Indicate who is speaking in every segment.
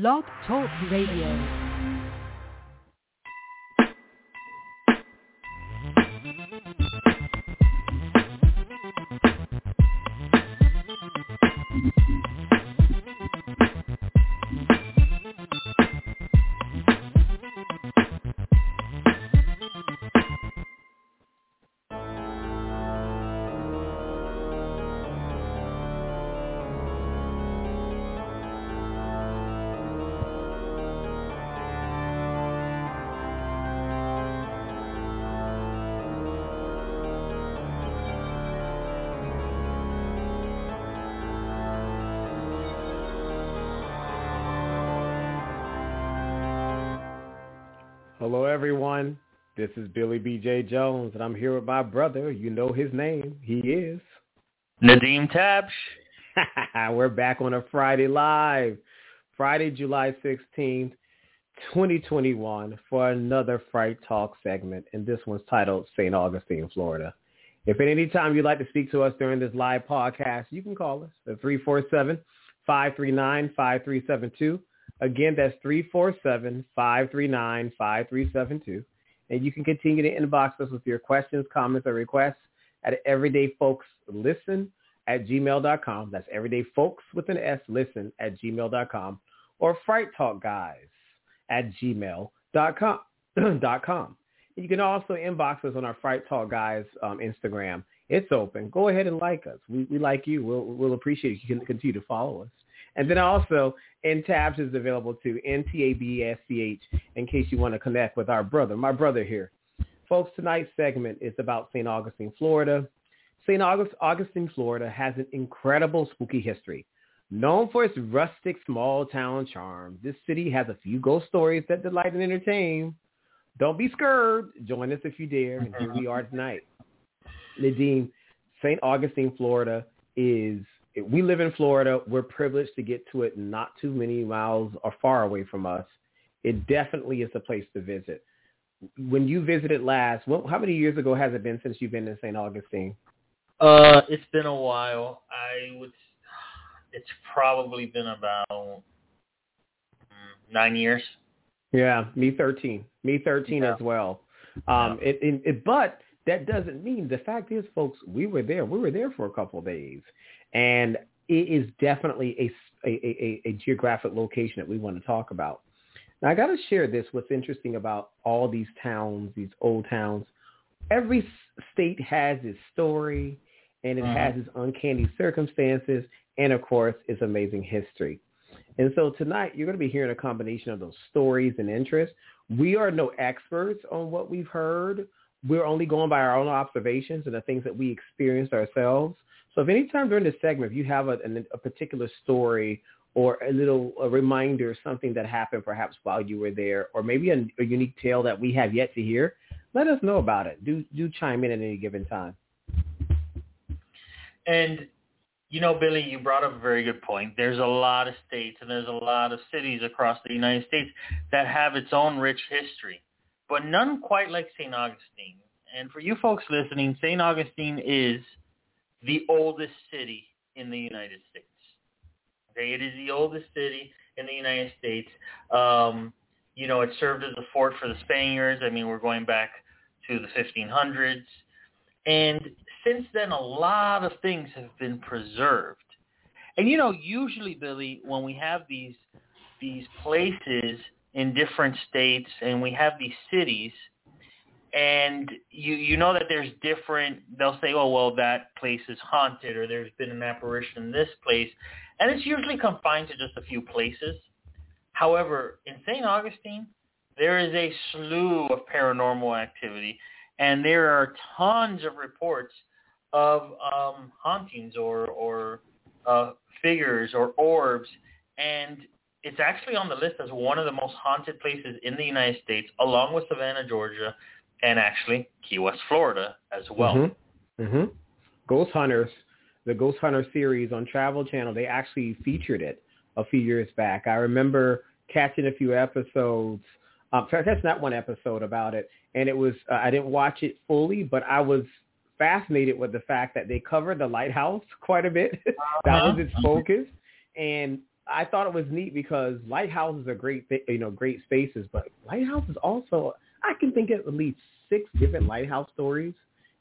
Speaker 1: Blog Talk Radio.
Speaker 2: Hello, everyone. This is Billy B.J. Jones, and I'm here with my brother. You know his name. He is
Speaker 3: Nadim Tabsch.
Speaker 2: We're back on a Friday live, Friday, July 16th, 2021, for another Fright Talk segment, and this one's titled St. Augustine, Florida. If at any time you'd like to speak to us during this live podcast, you can call us at 347-539-5372. Again, that's 347-539-5372. And you can continue to inbox us with your questions, comments, or requests at everydayfolkslisten at gmail.com. That's everydayfolks with an S, listen at gmail.com. Or fright talk guys at gmail.com. .com. You can also inbox us on our Fright Talk Guys um, Instagram. It's open. Go ahead and like us. We, we like you. We'll, we'll appreciate it. You can continue to follow us. And then also, N-Tabsch is available too, N-T-A-B-S-C-H, in case you want to connect with our brother, my brother here. Folks, tonight's segment is about St. Augustine, Florida. St. August, Augustine, Florida has an incredible spooky history. Known for its rustic small town charm, this city has a few ghost stories that delight and entertain. Don't be scared. Join us if you dare. And here we are tonight. Nadim, St. Augustine, Florida is we live in Florida. We're privileged to get to it not too many miles or far away from us. It definitely is a place to visit. When you visited last, well, how many years ago has it been since you've been in St. Augustine?
Speaker 3: Uh, it's been a while. I would. It's probably been about mm, nine years.
Speaker 2: Yeah, me thirteen. Me thirteen
Speaker 3: Yeah.
Speaker 2: as well. Um,
Speaker 3: Yeah.
Speaker 2: it, it, it, but that doesn't mean the fact is, folks, we were there. We were there for a couple of days, and it is definitely a a geographic location that we want to talk about. Now, I got to share this. What's interesting about all these towns, these old towns, every state has its story, and it
Speaker 3: Mhm.
Speaker 2: has its uncanny circumstances, and of course, its amazing history. And so tonight you're going to be hearing a combination of those stories and interests. We are no experts on what we've heard. We're only going by our own observations and the things that we experienced ourselves. So if any time during this segment, if you have a, a particular story or a little a reminder, something that happened perhaps while you were there, or maybe a, a unique tale that we have yet to hear, let us know about it. Do do chime in at any given time.
Speaker 3: And you know, Billy, you brought up a very good point. There's a lot of states and there's a lot of cities across the United States that have its own rich history, but none quite like St. Augustine. And for you folks listening, St. Augustine is the oldest city in the United States. Okay, it is the oldest city in the United States. Um, you know, it served as a fort for the Spaniards. I mean, we're going back to the 1500s. And since then, a lot of things have been preserved. And you know, usually, Billy, when we have these these places in different states, and we have these cities, and you you know that there's different. They'll say, "Oh, well, that place is haunted," or "There's been an apparition in this place," and it's usually confined to just a few places. However, in St. Augustine, there is a slew of paranormal activity, and there are tons of reports of um, hauntings or or uh, figures or orbs, and it's actually on the list as one of the most haunted places in the United States, along with Savannah, Georgia, and actually Key West, Florida, as well.
Speaker 2: Mm-hmm. hmm Ghost Hunters, the Ghost Hunter series on Travel Channel, they actually featured it a few years back. I remember catching a few episodes. Um, that's not one episode about it, and it was uh, I didn't watch it fully, but I was fascinated with the fact that they covered the lighthouse quite a bit. that was its focus, and I thought it was neat because lighthouses are great, you know, great spaces, but lighthouses also, I can think of at least six different lighthouse stories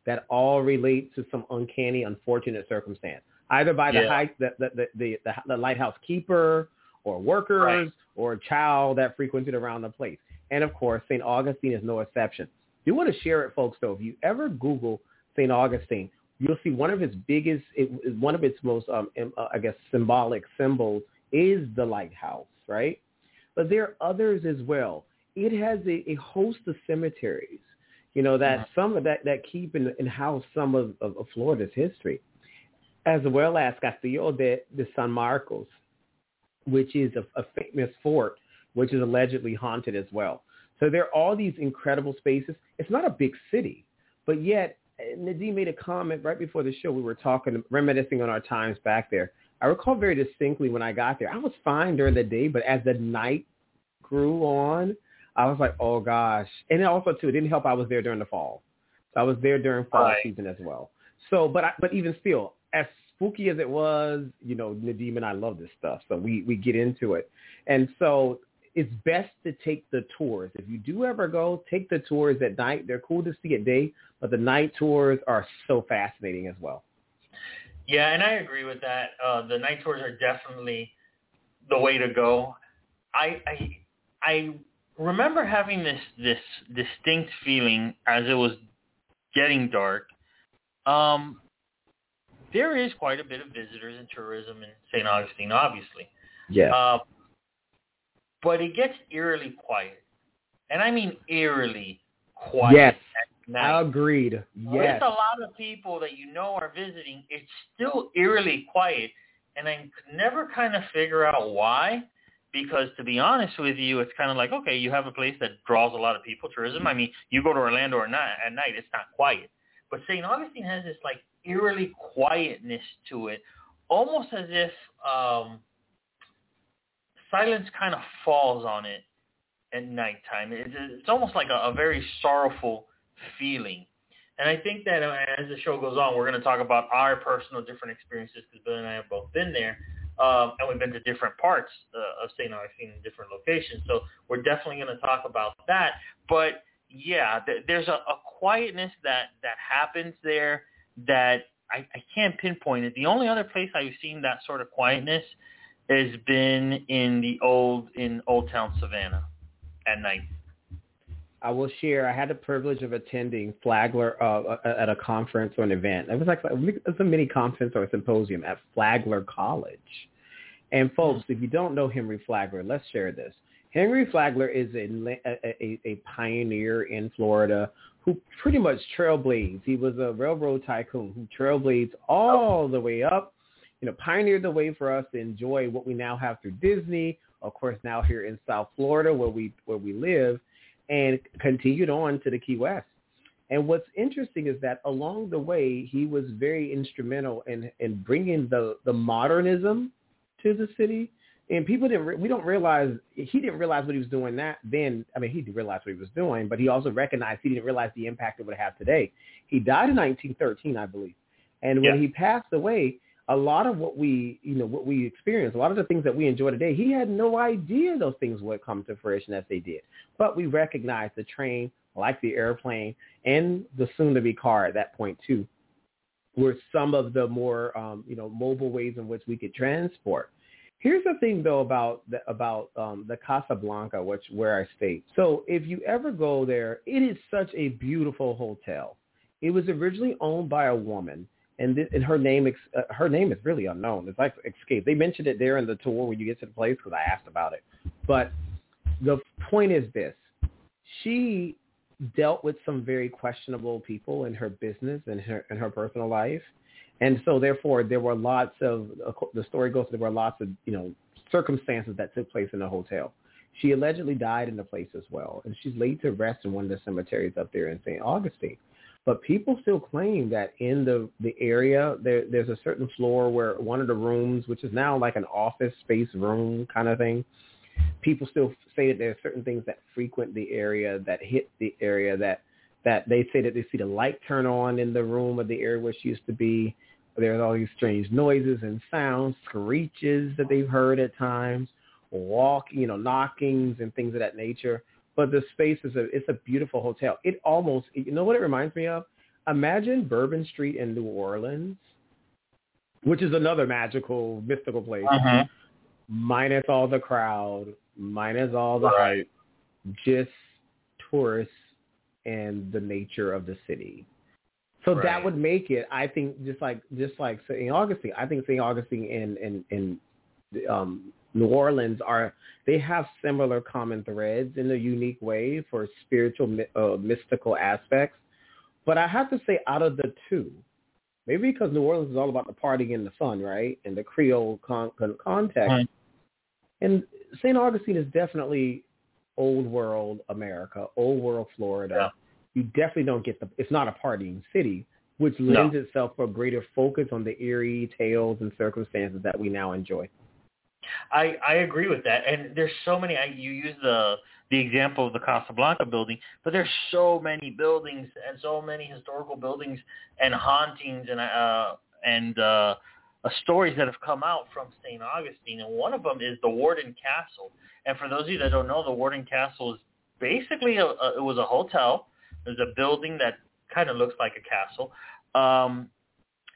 Speaker 2: that all relate to some uncanny, unfortunate circumstance, either by the,
Speaker 3: Yeah.
Speaker 2: high, the, the, the, the, the, lighthouse keeper or workers
Speaker 3: Right.
Speaker 2: or a child that frequented around the place. And of course, St. Augustine is no exception. Do you want to share it, folks, though. If you ever Google St. Augustine, you'll see one of its biggest, it, one of its most, um, uh, I guess, symbolic symbols is the lighthouse, right? But there are others as well. It has a, a host of cemeteries, you know, that
Speaker 3: Mhm.
Speaker 2: some of that, that keep in, in house some of, of, of Florida's history, as well as Castillo de, de San Marcos, which is a, a famous fort, which is allegedly haunted as well. So there are all these incredible spaces. It's not a big city, but yet uh, Nadim made a comment right before the show. We were talking, reminiscing on our times back there. I recall very distinctly when I got there. I was fine during the day, but as the night grew on, I was like, oh gosh. And then also too, it didn't help. I was there during the fall. So I was there during fall
Speaker 3: Right.
Speaker 2: season as well. So, but I, but even still, as spooky as it was, you know, Nadim and I love this stuff, so we we get into it. And so it's best to take the tours. If you do ever go, take the tours at night. They're cool to see at day, but the night tours are so fascinating as well.
Speaker 3: Yeah, and I agree with that. Uh, the night tours are definitely the way to go. I I I remember having this this distinct feeling as it was getting dark. Um, there is quite a bit of visitors and tourism in St. Augustine, obviously.
Speaker 2: Yeah.
Speaker 3: Uh, but it gets eerily quiet, and I mean eerily quiet
Speaker 2: yes.
Speaker 3: night.
Speaker 2: Agreed. Yes.
Speaker 3: With a lot of people that you know are visiting, it's still eerily quiet, and I never kind of figure out why. Because to be honest with you, it's kind of like okay, you have a place that draws a lot of people, tourism. I mean, you go to Orlando or not at night, it's not quiet. But St. Augustine has this like eerily quietness to it, almost as if um, silence kind of falls on it at nighttime. It's, it's almost like a, a very sorrowful feeling. And I think that uh, as the show goes on, we're going to talk about our personal different experiences because Bill and I have both been there. Um, and we've been to different parts uh, of St. Augustine in different locations. So we're definitely going to talk about that. But yeah, th- there's a, a quietness that, that happens there that I, I can't pinpoint it. The only other place I've seen that sort of quietness has been in the old, in Old Town Savannah at night.
Speaker 2: I will share. I had the privilege of attending Flagler uh, at a conference or an event. It was like it was a mini conference or a symposium at Flagler College. And folks, if you don't know Henry Flagler, let's share this. Henry Flagler is a, a, a pioneer in Florida who pretty much trailblazed. He was a railroad tycoon who trailblazed all the way up, you know, pioneered the way for us to enjoy what we now have through Disney. Of course, now here in South Florida where we where we live and continued on to the Key West. And what's interesting is that along the way, he was very instrumental in, in bringing the, the modernism to the city. And people didn't, re- we don't realize, he didn't realize what he was doing that then. I mean, he didn't realize what he was doing, but he also recognized he didn't realize the impact it would have today. He died in 1913, I believe. And when
Speaker 3: Yeah.
Speaker 2: he passed away, a lot of what we, you know, what we experience, a lot of the things that we enjoy today, he had no idea those things would come to fruition as they did. But we recognize the train, like the airplane, and the soon-to-be car at that point too, were some of the more, um, you know, mobile ways in which we could transport. Here's the thing, though, about the, about um, the Casablanca, which where I stayed. So if you ever go there, it is such a beautiful hotel. It was originally owned by a woman, and, th- and her name ex- uh, her name is really unknown. It's like Escape. They mentioned it there in the tour when you get to the place because I asked about it. But the point is this: she dealt with some very questionable people in her business and her in her personal life, and so therefore there were lots of the story goes there were lots of you know circumstances that took place in the hotel. She allegedly died in the place as well, and she's laid to rest in one of the cemeteries up there in St. Augustine. But people still claim that in the the area there there's a certain floor where one of the rooms, which is now like an office space room kind of thing, people still say that there are certain things that frequent the area that hit the area that that they say that they see the light turn on in the room of the area where she used to be. There's all these strange noises and sounds, screeches that they've heard at times, walking, you know, knockings and things of that nature. But the space is a it's a beautiful hotel. It almost you know what it reminds me of? Imagine Bourbon Street in New Orleans, which is another magical, mystical place.
Speaker 3: Uh-huh.
Speaker 2: Minus all the crowd, minus all the
Speaker 3: Right.
Speaker 2: hype, just tourists and the nature of the city. So that would make it, I think, just like just like St. Augustine. I think St. Augustine and in, in, in um, New Orleans are they have similar common threads in a unique way for spiritual uh, mystical aspects. But I have to say, out of the two, maybe because New Orleans is all about the party and the fun, right, and the Creole con- con- context,
Speaker 3: Right.
Speaker 2: and St. Augustine is definitely old world America, old world Florida.
Speaker 3: Yeah.
Speaker 2: You definitely don't get the. It's not a partying city, which
Speaker 3: No.
Speaker 2: lends itself for a greater focus on the eerie tales and circumstances that we now enjoy.
Speaker 3: I I agree with that, and there's so many. I, you use the the example of the Casablanca building, but there's so many buildings and so many historical buildings and hauntings and uh and uh, uh stories that have come out from St. Augustine, and one of them is the Warden Castle. And for those of you that don't know, the Warden Castle is basically a, a it was a hotel. There's a building that kind of looks like a castle. Um,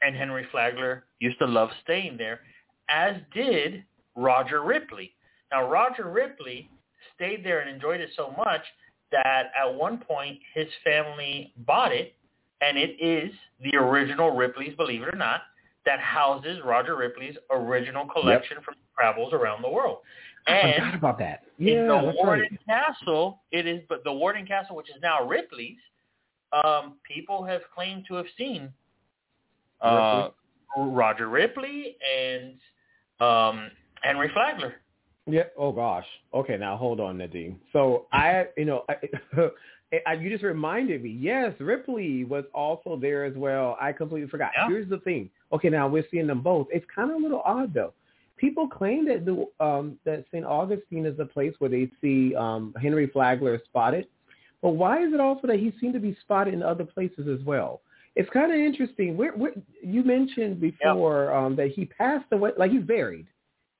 Speaker 3: and Henry Flagler used to love staying there, as did Roger Ripley. Now, Roger Ripley stayed there and enjoyed it so much that at one point his family bought it, and it is the original Ripley's, believe it or not, that houses Roger Ripley's original collection from travels around the world.
Speaker 2: I forgot about that.
Speaker 3: in
Speaker 2: Yeah,
Speaker 3: the Warden
Speaker 2: right.
Speaker 3: Castle, it is, but the Warden Castle, which is now Ripley's, um, people have claimed to have seen uh, Roger Ripley and um, Henry Flagler.
Speaker 2: Yeah. Oh gosh. Okay. Now hold on, Nadim. So I, you know, I, I, you just reminded me. Yes, Ripley was also there as well. I completely forgot.
Speaker 3: Yeah.
Speaker 2: Here's the thing. Okay, now we're seeing them both. It's kind of a little odd though. People claim that the um, that St. Augustine is the place where they see um, Henry Flagler spotted, but why is it also that he seemed to be spotted in other places as well? It's kind of interesting. Where, where, you mentioned before um, that he passed away, like he's buried.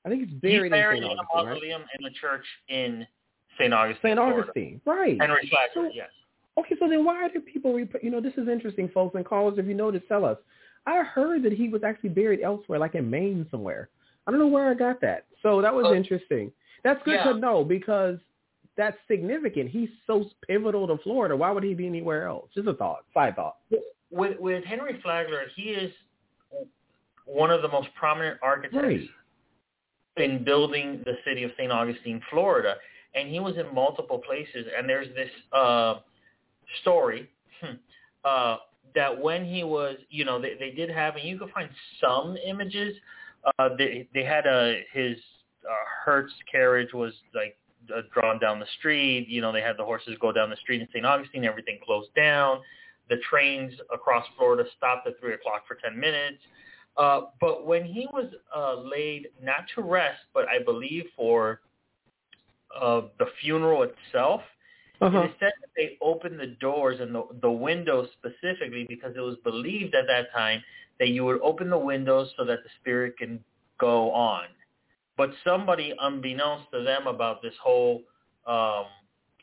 Speaker 2: I think he's buried,
Speaker 3: buried
Speaker 2: in
Speaker 3: in a
Speaker 2: Augustine, right?
Speaker 3: mausoleum in the church in St. Augustine.
Speaker 2: St.
Speaker 3: Florida.
Speaker 2: Augustine, right?
Speaker 3: Henry Flagler,
Speaker 2: So-
Speaker 3: yes.
Speaker 2: Okay, so then why are do people, rep- you know, this is interesting, folks and callers. If you know, to tell us. I heard that he was actually buried elsewhere, like in Maine somewhere. I don't know where I got that. So that was
Speaker 3: Uh,
Speaker 2: interesting. That's good
Speaker 3: yeah.
Speaker 2: to know because that's significant. He's so pivotal to Florida. Why would he be anywhere else? Just a thought, side thought.
Speaker 3: With with Henry Flagler, he is one of the most prominent architects
Speaker 2: Right.
Speaker 3: In building the city of St. Augustine, Florida, and he was in multiple places. And there's this uh, story hmm, uh, that when he was, you know, they, they did have, and you can find some images. Uh, they they had a his uh, hearse carriage was like uh, drawn down the street. You know, they had the horses go down the street in St. Augustine. Everything closed down. The trains across Florida stopped at three o'clock for ten minutes. Uh, but when he was uh, laid, not to rest, but I believe for uh, the funeral itself,
Speaker 2: Uh-huh.
Speaker 3: it is said that they opened the doors and the, the windows specifically because it was believed at that time that you would open the windows so that the spirit can go on. But somebody, unbeknownst to them about this whole um,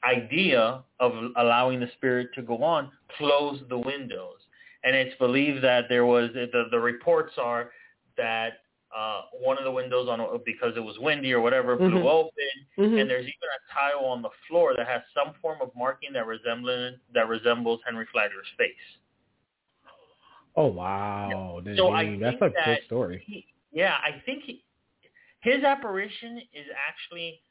Speaker 3: idea of allowing the spirit to go on, closed the windows. And it's believed that there was, the, the reports are that uh, one of the windows on because it was windy or whatever blew
Speaker 2: Mhm.
Speaker 3: open
Speaker 2: Mhm.
Speaker 3: and there's even a tile on the floor that has some form of marking that resembles that resembles Henry Flagler's face.
Speaker 2: oh wow,
Speaker 3: So I
Speaker 2: that's a
Speaker 3: that
Speaker 2: good story.
Speaker 3: He, yeah, I think he, his apparition is actually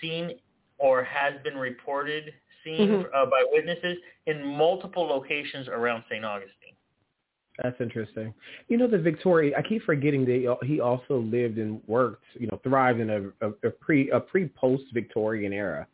Speaker 3: seen or has been reported seen
Speaker 2: Mhm.
Speaker 3: uh, by witnesses in multiple locations around St. Augustine.
Speaker 2: That's interesting. You know, the Victoria. I keep forgetting that he also lived and worked. You know, thrived in a, a, a pre a pre post Victorian era,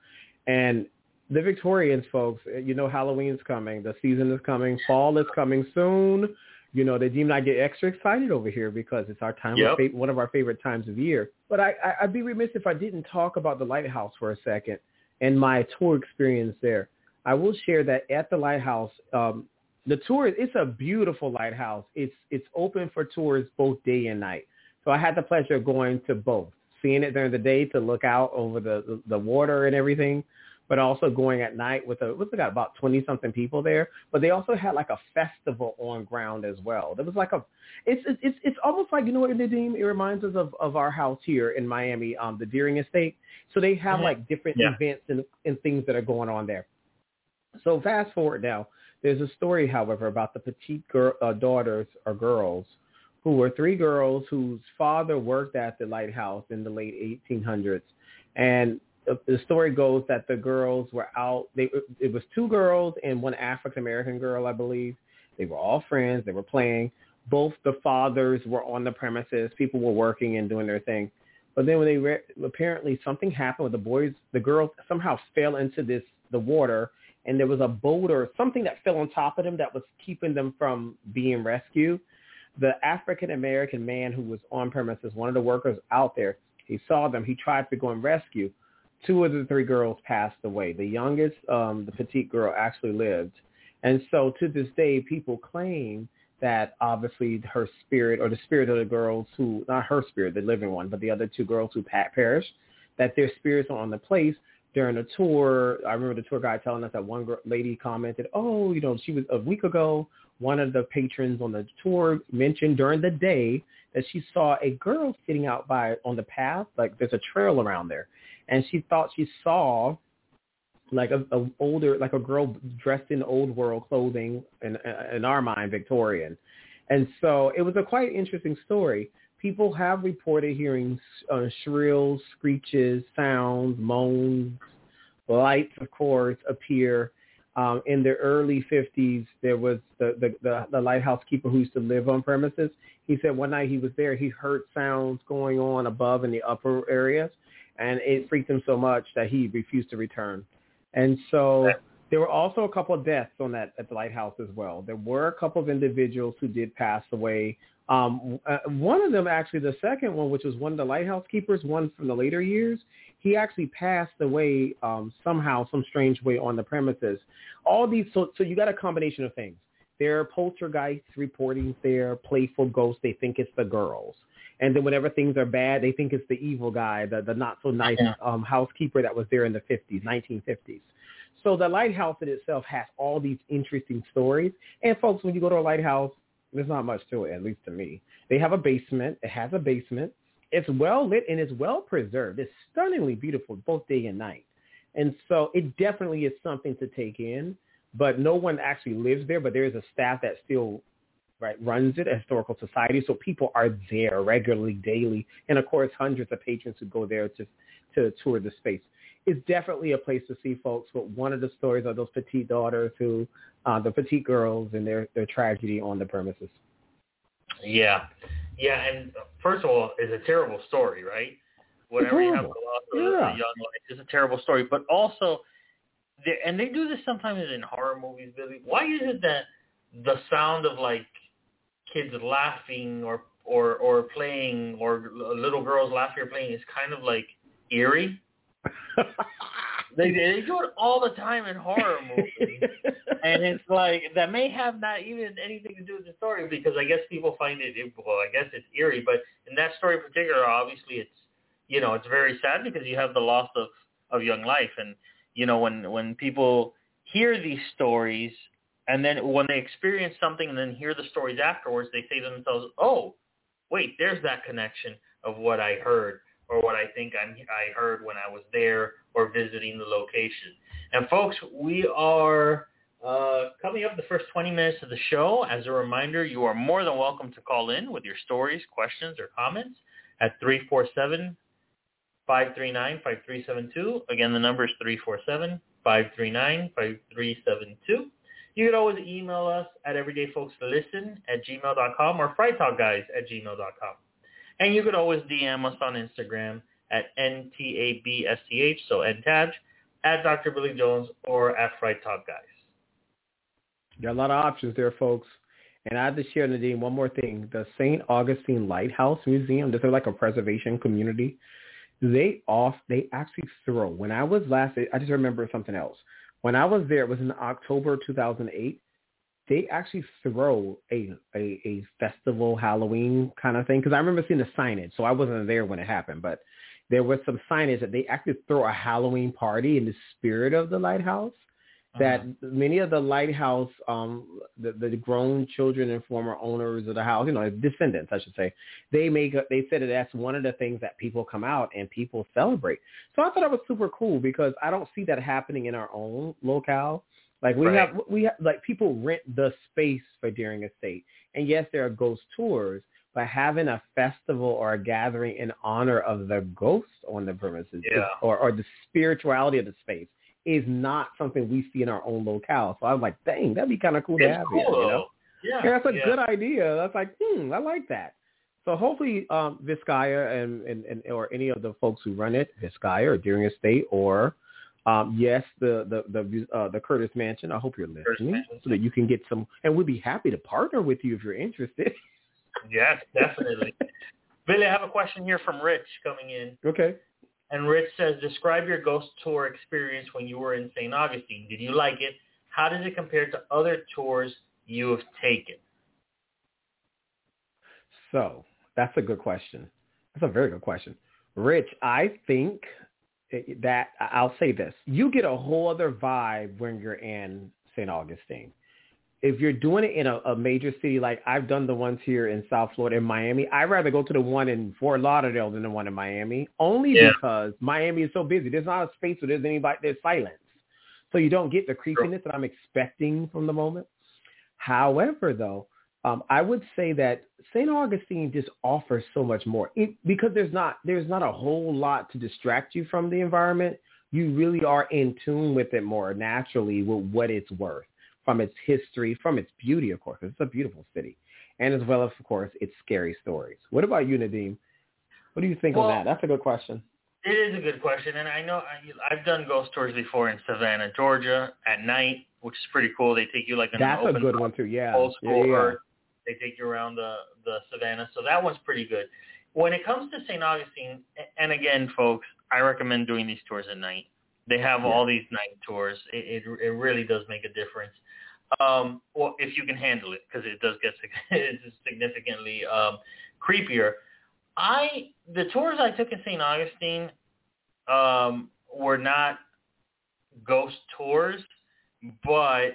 Speaker 2: and the Victorians, folks. You know, Halloween's coming. The season is coming. Fall is coming soon. You know, they deem I get extra excited over here because it's our time,
Speaker 3: Yep.
Speaker 2: of one of our favorite times of year. But I, I, I'd be remiss if I didn't talk about the lighthouse for a second and my tour experience there. I will share that at the lighthouse, um, the tour it's a beautiful lighthouse. It's it's open for tours both day and night. So I had the pleasure of going to both, seeing it during the day to look out over the the, the water and everything, but also going at night with a with got about twenty something people there. But they also had like a festival on ground as well. There was like a it's it's it's almost like you know what Nadim? It reminds us of of our house here in Miami, um, the Deering Estate. So they have mm-hmm. like different yeah. events and and things that are going on there. So fast forward now. There's a story, however, about the petite girl, uh, daughters or girls who were three girls whose father worked at the lighthouse in the late 1800s. And the story goes that the girls were out. They it was two girls and one African American girl, I believe. They were all friends. They were playing. Both the fathers were on the premises. People were working and doing their thing. But then when they re- apparently something happened with the boys, the girls somehow fell into this the water, and there was a or something that fell on top of them that was keeping them from being rescued. The African American man who was on premises, one of the workers out there, he saw them. He tried to go and rescue two of the three girls passed away. The youngest, um, the petite girl, actually lived. And so to this day, people claim that obviously her spirit or the spirit of the girls who, not her spirit, the living one, but the other two girls who perished, that their spirits are on the place during the tour. I remember the tour guide telling us that one lady commented, oh, you know, she was a week ago, one of the patrons on the tour mentioned during the day that she saw a girl sitting out by on the path, like there's a trail around there and she thought she saw like a, a older like a girl dressed in old world clothing in in our mind Victorian, and so it was a quite interesting story. People have reported hearing uh, shrill screeches, sounds, moans, lights, of course, appear. Um, in the early 50s, there was the, the, the, the lighthouse keeper who used to live on premises. He said one night he was there, he heard sounds going on above in the upper areas and it freaked him so much that he refused to return. And so there were also a couple of deaths on that at the lighthouse as well. There were a couple of individuals who did pass away. Um, uh, one of them, actually, the second one, which was one of the lighthouse keepers, one from the later years, he actually passed away um, somehow, some strange way on the premises. All these, so, so you got a combination of things. There are poltergeists reporting there, playful ghosts. They think it's the girls and then whenever things are bad, they think it's the evil guy, the the not so nice yeah. um, housekeeper that was there in the 50s, 1950s. So the lighthouse in itself has all these interesting stories. And folks, when you go to a lighthouse, there's not much to it, at least to me. They have a basement. It has a basement. It's well lit and it's well preserved. It's stunningly beautiful both day and night. And so it definitely is something to take in. But no one actually lives there, but there is a staff that still right, runs it, a historical society. So people are there regularly, daily, and of course, hundreds of patrons who go there to to tour the space. It's definitely a place to see folks. But one of the stories are those petite daughters who, uh, the petite girls, and their their tragedy on the premises.
Speaker 3: Yeah, yeah, and first of all, it's a terrible story, right? Whenever you have the loss of yeah. a young life, it's a terrible story. But also, and they do this sometimes in horror movies, Billy. Why is it that the sound of like kids laughing or or or playing or little girls laughing or playing is kind of like eerie. they they do it all the time in horror movies, and it's like that may have not even anything to do with the story because I guess people find it well. I guess it's eerie, but in that story in particular, obviously it's you know it's very sad because you have the loss of of young life, and you know when when people hear these stories and then when they experience something and then hear the stories afterwards, they say to themselves, oh, wait, there's that connection of what I heard or what I think I'm, I heard when I was there or visiting the location. And folks, we are uh, coming up the first 20 minutes of the show. As a reminder, you are more than welcome to call in with your stories, questions, or comments at 347 539 5372. Again, the number is 347 539 5372. You can always email us at everydayfolkslisten at gmail.com or frighttalkguys at gmail.com. And you could always DM us on Instagram at NTABSCH, so NTAB, at Dr. Billy Jones or at Fright Talk Guys.
Speaker 2: Got a lot of options there, folks. And I have to share, Nadim, one more thing. The St. Augustine Lighthouse Museum, this is like a preservation community. They off, they actually throw. When I was last, I just remember something else. When I was there, it was in October 2008. They actually throw a a, a festival Halloween kind of thing because I remember seeing the signage. So I wasn't there when it happened, but there was some signage that they actually throw a Halloween party in the spirit of the lighthouse. That
Speaker 3: Uh-huh.
Speaker 2: many of the lighthouse, um, the, the grown children and former owners of the house, you know, descendants, I should say, they make a, they said that that's one of the things that people come out and people celebrate. So I thought that was super cool because I don't see that happening in our own locale. Like we
Speaker 3: Right.
Speaker 2: have, we have, like people rent the space for Deering Estate, and yes, there are ghost tours, but having a festival or a gathering in honor of the ghost on the premises, is- or or the spirituality of the space, is not something we see in our own locale. So I'm like, dang, that'd be kind of cool to
Speaker 3: It's
Speaker 2: have
Speaker 3: cool,
Speaker 2: here, you know?
Speaker 3: Yeah,
Speaker 2: Yeah, that's a
Speaker 3: yeah.
Speaker 2: good idea. That's like, hmm, I like that. So hopefully, um, Vizcaya and, and, and or any of the folks who run it, Vizcaya or Deering Estate, or um, yes, the the the uh, the Curtiss Mansion. I hope you're listening so that you can get some, and we'd be happy to partner with you if you're interested.
Speaker 3: Yes, definitely. Billy, I have a question here from Rich coming in.
Speaker 2: okay.
Speaker 3: And Rich says, describe your ghost tour experience when you were in St. Augustine. Did you like it? How does it compare to other tours you have taken?
Speaker 2: So that's a good question. That's a very good question. Rich, I think Eh, eh, that I'll say this. You get a whole other vibe when you're in St. Augustine. If you're doing it in a, a major city, like I've done the ones here in South Florida in Miami, I'd rather go to the one in Fort Lauderdale than the one in Miami, only
Speaker 3: Yeah.
Speaker 2: because Miami is so busy. There's not a space where there's anybody, there's silence. So you don't get the creepiness that I'm expecting from the moment. However, though, um, I would say that St. Augustine just offers so much more it, because there's not there's not a whole lot to distract you from the environment. You really are in tune with it more naturally with what it's worth from its history, from its beauty, of course. It's a beautiful city, and as well as, of course, its scary stories. What about you, Nadim? What do you think
Speaker 3: Well,
Speaker 2: on that? That's a good question.
Speaker 3: It is a good question, and I know I, I've done ghost tours before in Savannah, Georgia, at night, which is pretty cool. They take you like on
Speaker 2: That's
Speaker 3: an
Speaker 2: a good one too. Yeah,
Speaker 3: old
Speaker 2: yeah,
Speaker 3: school
Speaker 2: yeah.
Speaker 3: earth. They take you around the the savannah, so that one's pretty good. When it comes to St. Augustine, and again, folks, I recommend doing these tours at night. They have
Speaker 2: Yeah.
Speaker 3: all these night tours. It, it it really does make a difference. Um, well, if you can handle it, because it does get it's significantly um, creepier. I the tours I took in St. Augustine um, were not ghost tours, but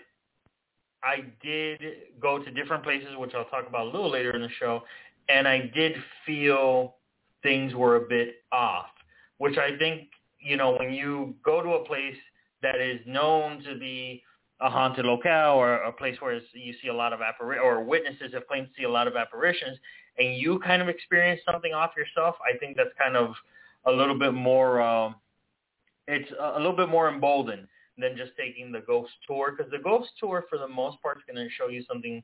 Speaker 3: I did go to different places, which I'll talk about a little later in the show, and I did feel things were a bit off, which I think, you know, when you go to a place that is known to be a haunted locale or a place where you see a lot of appari- or witnesses have claimed to see a lot of apparitions, and you kind of experience something off yourself, I think that's kind of a little bit more, um, it's a little bit more emboldened than just taking the ghost tour because the ghost tour for the most part is going to show you something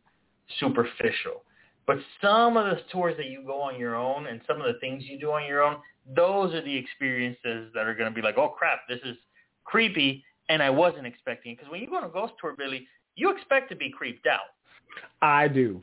Speaker 3: superficial. But some of the tours that you go on your own and some of the things you do on your own, those are the experiences that are going to be like, oh crap, this is creepy and I wasn't expecting it. Because when you go on a ghost tour, Billy, you expect to be creeped out,
Speaker 2: I do.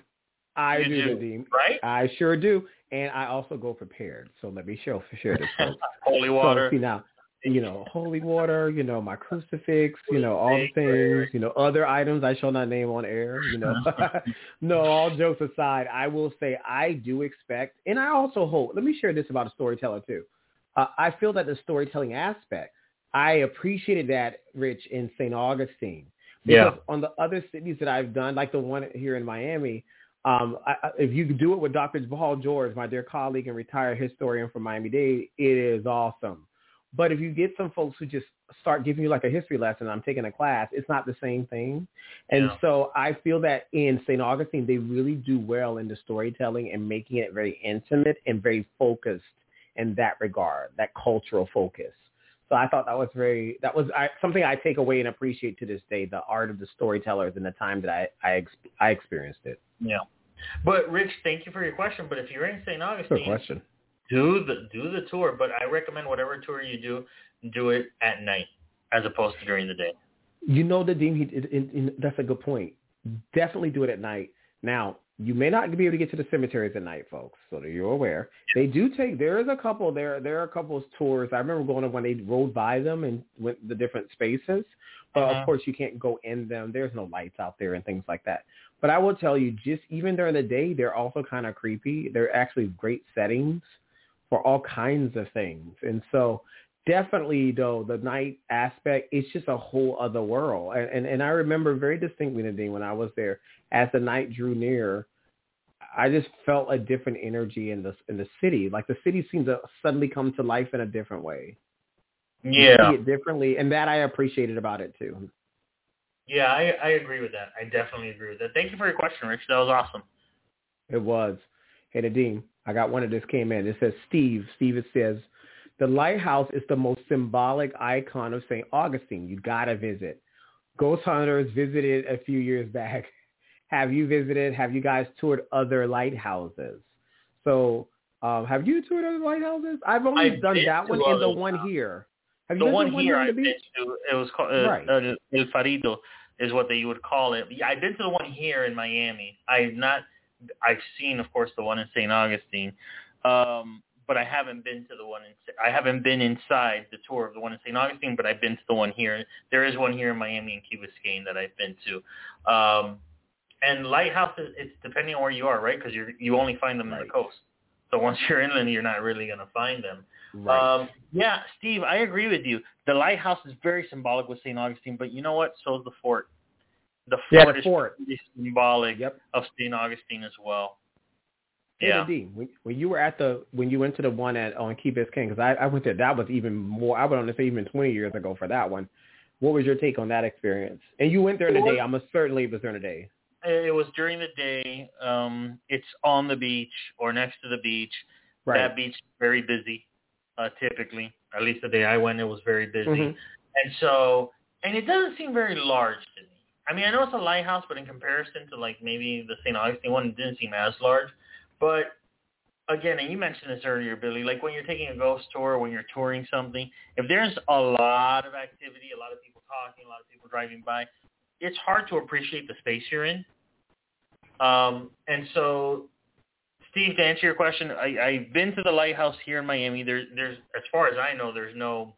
Speaker 2: I
Speaker 3: You
Speaker 2: do,
Speaker 3: do. Right?
Speaker 2: I sure do. And I also go prepared. So let me show share this. folks.
Speaker 3: Holy water.
Speaker 2: So see now, you know, holy water, you know, my crucifix, you know, all the things, you know, other items I shall not name on air, you know. no, all jokes aside, I will say I do expect, and I also hope, let me share this about a storyteller too. Uh, I feel that the storytelling aspect, I appreciated that, Rich, in St. Augustine.
Speaker 3: Yeah.
Speaker 2: Because on the other cities that I've done, like the one here in Miami, um, I, if you do it with Dr. Paul George, my dear colleague and retired historian from Miami-Dade, it is awesome. But if you get some folks who just start giving you like a history lesson, I'm taking a class, it's not the same thing. And
Speaker 3: Yeah.
Speaker 2: so I feel that in St. Augustine, they really do well in the storytelling and making it very intimate and very focused in that regard, that cultural focus. So I thought that was very, that was I, something I take away and appreciate to this day, the art of the storytellers and the time that I, I, ex- I experienced it.
Speaker 3: Yeah. But Rich, thank you for your question. But if you're in St.
Speaker 2: Good
Speaker 3: Augustine,
Speaker 2: question.
Speaker 3: Do the do the tour. But I recommend whatever tour you do, do it at night as opposed to during the day.
Speaker 2: You know, the Dean, he, it, it, it- that's a good point. Definitely do it at night. Now, you may not be able to get to the cemeteries at night, folks. So that you're aware, they do take. There is a couple. There there are a couple of tours. I remember going to when they rode by them and went the different spaces. But uh-huh. of course, you can't go in them. There's no lights out there and things like that. But I will tell you, just even during the day, they're also kind of creepy. They're actually great settings for all kinds of things. And so definitely though the night aspect it's just a whole other world. And and, and i remember very distinctly nadim when i was there as the night drew near i just felt a different energy in the in the city. Like the city seemed to suddenly come to life in a different way.
Speaker 3: Yeah.
Speaker 2: differently and that i appreciated about it too.
Speaker 3: Yeah i i agree with that. I definitely agree with that. Thank you for your question rich. That was awesome.
Speaker 2: It was. Hey nadim i got one of this came in it says steve steve it says the lighthouse is the most symbolic icon of St. Augustine. You got to visit. Ghost Hunters visited a few years back. Have you visited? Have you guys toured other lighthouses? So um, have you toured other lighthouses? I've only I've done that one and the one here. Have
Speaker 3: the one here I've been to, it was called uh, right. uh, El Farito is what they would call it. Yeah, I've been to the one here in Miami. I've not. I've seen, of course, the one in St. Augustine. Um, but I haven't been to the one in I haven't been inside the tour of the one in St. Augustine, but I've been to the one here. There is one here in Miami and Key Biscayne that I've been to. Um, and lighthouses, it's depending on where you are, right? Because you you only find them right. on the coast. So once you're inland, you're not really going to find them. Right. Um, yeah, Steve, I agree with you. The lighthouse is very symbolic with St. Augustine, but you know what? So is the fort. The fort yeah, is fort. symbolic yep. of St. Augustine as well.
Speaker 2: Yeah. D, when, when you were at the when you went to the one at on Key Biscayne, because I, I went there, that was even more. I would only say even 20 years ago for that one. What was your take on that experience? And you went there in the day. I'm a certainly it was during the day.
Speaker 3: It was during the day. Um, it's on the beach or next to the beach. Right. That beach is very busy, uh, typically. At least the day I went, it was very busy. Mm-hmm. And so, and it doesn't seem very large to me. I mean, I know it's a lighthouse, but in comparison to like maybe the St. Augustine one, it didn't seem as large. But again, and you mentioned this earlier, Billy, like when you're taking a ghost tour, when you're touring something, if there's a lot of activity, a lot of people talking, a lot of people driving by, it's hard to appreciate the space you're in. Um, and so, Steve, to answer your question, I, I've been to the lighthouse here in Miami. There's, there's, as far as I know, there's no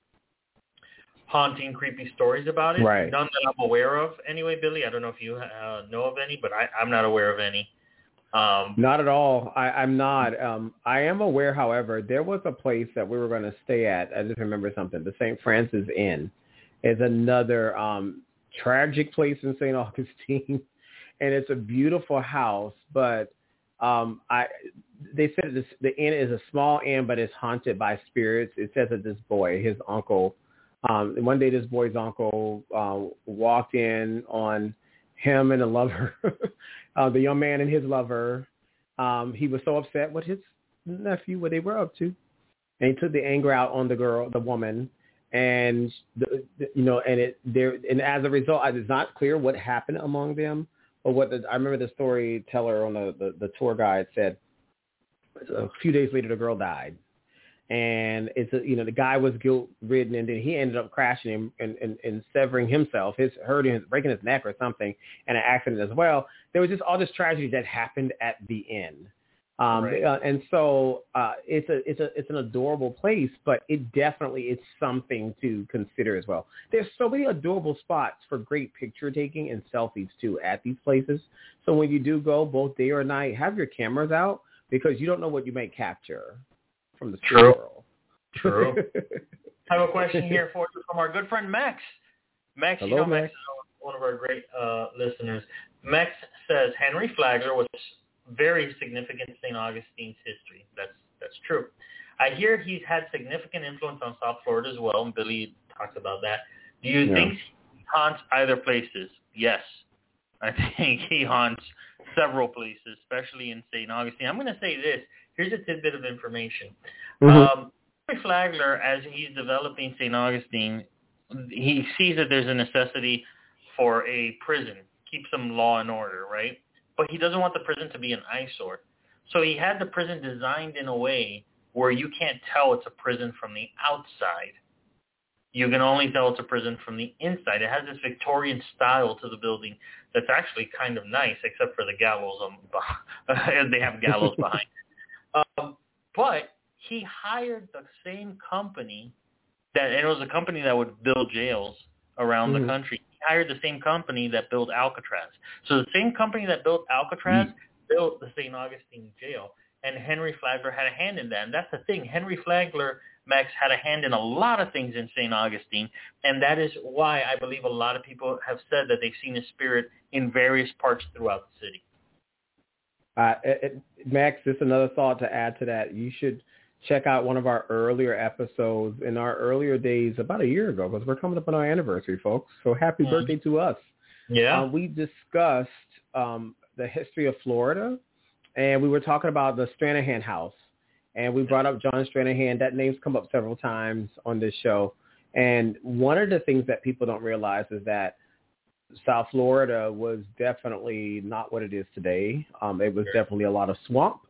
Speaker 3: haunting, creepy stories about it.
Speaker 2: Right.
Speaker 3: None that I'm aware of. Anyway, Billy, I don't know if you uh, know of any, but I, I'm not aware of any. Um,
Speaker 2: not at all. I, I'm not. Um, I am aware, however, there was a place that we were going to stay at. I just remember something. The St. Francis Inn is another um, tragic place in St. Augustine, and it's a beautiful house. But um, I, they said this, the inn is a small inn, but it's haunted by spirits. It says that this boy, his uncle, um, and one day this boy's uncle uh, walked in on him and a lover, uh, the young man and his lover. Um, he was so upset with his nephew, what they were up to, and he took the anger out on the girl, the woman, and the, the, you know, and it there, and as a result, it's not clear what happened among them, or what the, I remember the storyteller on the, the the tour guide said. A few days later, the girl died and it's a, you know the guy was guilt ridden and then he ended up crashing and, and, and, and severing himself his hurting his breaking his neck or something in an accident as well. There was just all this tragedy that happened at the end. Um right. uh, and so uh it's a it's a it's an adorable place but it definitely is something to consider as well. There's so many adorable spots for great picture taking and selfies too at these places. So when you do go both day or night have your cameras out because you don't know what you may capture from the
Speaker 3: True.
Speaker 2: world.
Speaker 3: True. I have a question here for you from our good friend Max. Max,
Speaker 2: Hello,
Speaker 3: you know,
Speaker 2: Max.
Speaker 3: Max is one of our great uh, listeners. Max says Henry Flagler was very significant in St. Augustine's history. That's that's true. I hear he's had significant influence on South Florida as well, and Billy talked about that. Do you yeah. think he haunts either places? Yes. I think he haunts several places, especially in St. Augustine. I'm going to say this. Here's a tidbit of information. Mm-hmm. Um, Flagler, as he's developing St. Augustine, he sees that there's a necessity for a prison, keep some law and order, right? But he doesn't want the prison to be an eyesore. So he had the prison designed in a way where you can't tell it's a prison from the outside. you can only tell it's a prison from the inside. It has this Victorian style to the building that's actually kind of nice, except for the gallows. On, they have gallows behind. But he hired the same company that, and it was a company that would build jails around mm-hmm. the country. He hired the same company that built Alcatraz. So the same company that built Alcatraz mm-hmm. built the St. Augustine jail, and Henry Flagler had a hand in that. And that's the thing. Henry Flagler Max had a hand in a lot of things in St. Augustine, and that is why I believe a lot of people have said that they've seen his spirit in various parts throughout the city.
Speaker 2: Uh, it, Max, just another thought to add to that. You should check out one of our earlier episodes in our earlier days about a year ago because we're coming up on our anniversary, folks. So happy mm-hmm. birthday to us.
Speaker 3: Yeah.
Speaker 2: Uh, we discussed um, the history of Florida, and we were talking about the Stranahan House and we brought up John Stranahan. That name's come up several times on this show. And one of the things that people don't realize is that South Florida was definitely not what it is today. Um, it was definitely a lot of swamp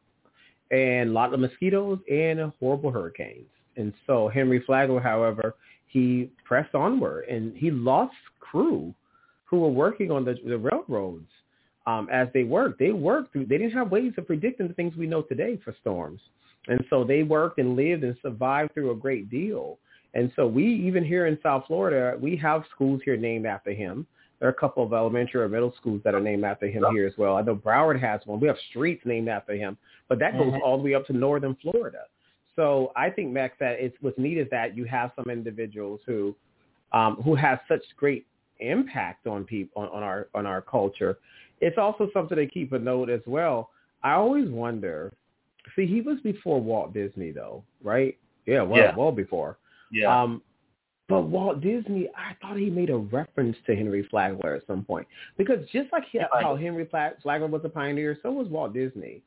Speaker 2: and a lot of mosquitoes and horrible hurricanes. And so Henry Flagler, however, he pressed onward and he lost crew who were working on the, the railroads um, as they worked. They worked through, they didn't have ways of predicting the things we know today for storms. And so they worked and lived and survived through a great deal. And so we, even here in South Florida, we have schools here named after him. There are a couple of elementary or middle schools that are named after him here as well. I know Broward has one. We have streets named after him, but that goes mm-hmm. all the way up to northern Florida. So I think, Max, that it's what's neat is that you have some individuals who um, who have such great impact on people on, on our on our culture. It's also something to keep a note as well. I always wonder See, he was before Walt Disney, though, right? Yeah, well, yeah. well before.
Speaker 3: Yeah.
Speaker 2: Um, but Walt Disney, I thought he made a reference to Henry Flagler at some point because just like he, how Henry Flagler was a pioneer, so was Walt Disney,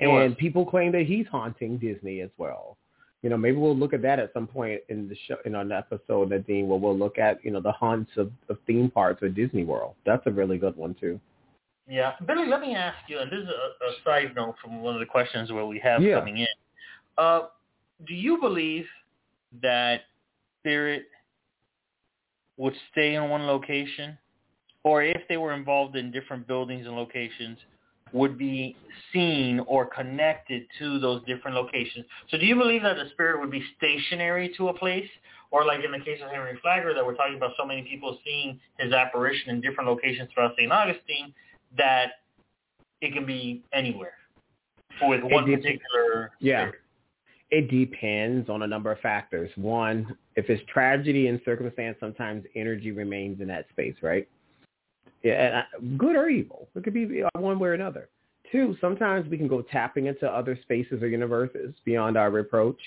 Speaker 2: and people claim that he's haunting Disney as well. You know, maybe we'll look at that at some point in the show, in an episode, Nadim, where we'll look at you know the haunts of, of theme parks of Disney World. That's a really good one too.
Speaker 3: Yeah, Billy. Let me ask you, and this is a, a side note from one of the questions where we have yeah. coming in. Uh, do you believe that spirit would stay in one location, or if they were involved in different buildings and locations, would be seen or connected to those different locations. So do you believe that the spirit would be stationary to a place? Or like in the case of Henry Flagler that we're talking about so many people seeing his apparition in different locations throughout St. Augustine, that it can be anywhere with one de- particular.
Speaker 2: Yeah. It depends on a number of factors. One, if it's tragedy and circumstance, sometimes energy remains in that space, right? Yeah, good or evil. It could be one way or another. Two, sometimes we can go tapping into other spaces or universes beyond our reproach.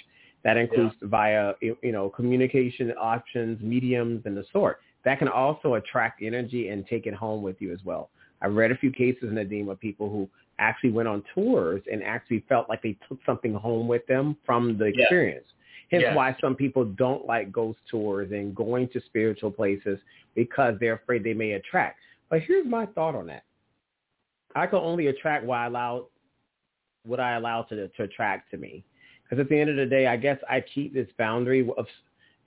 Speaker 2: That includes yeah. via, you know, communication options, mediums, and the sort. That can also attract energy and take it home with you as well. I've read a few cases, Nadim, of people who actually went on tours and actually felt like they took something home with them from the experience. Yeah. Hence yeah. why some people don't like ghost tours and going to spiritual places because they're afraid they may attract. But here's my thought on that. I can only attract what I allow, what I allow to, to attract to me. Because at the end of the day, I guess I keep this boundary of,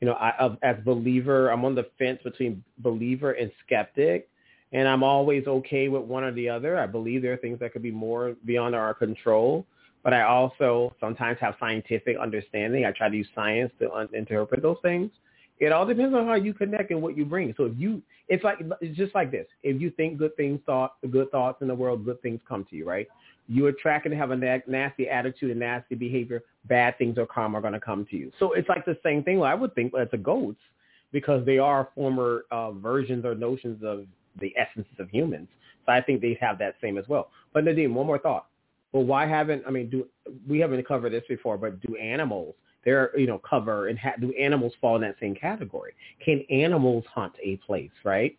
Speaker 2: you know, I, of, as believer, I'm on the fence between believer and skeptic and I'm always okay with one or the other. I believe there are things that could be more beyond our control, but I also sometimes have scientific understanding. I try to use science to un- interpret those things. It all depends on how you connect and what you bring. So if you, it's like it's just like this. If you think good things, thought good thoughts in the world, good things come to you, right? You attract and have a na- nasty attitude and nasty behavior, bad things or karma are going to come to you. So it's like the same thing. Well, I would think as the goats because they are former uh, versions or notions of the essences of humans. So I think they have that same as well. But Nadim, one more thought. Well, why haven't I mean, do we haven't covered this before? But do animals? They're you know cover and ha- do animals fall in that same category? Can animals hunt a place, right?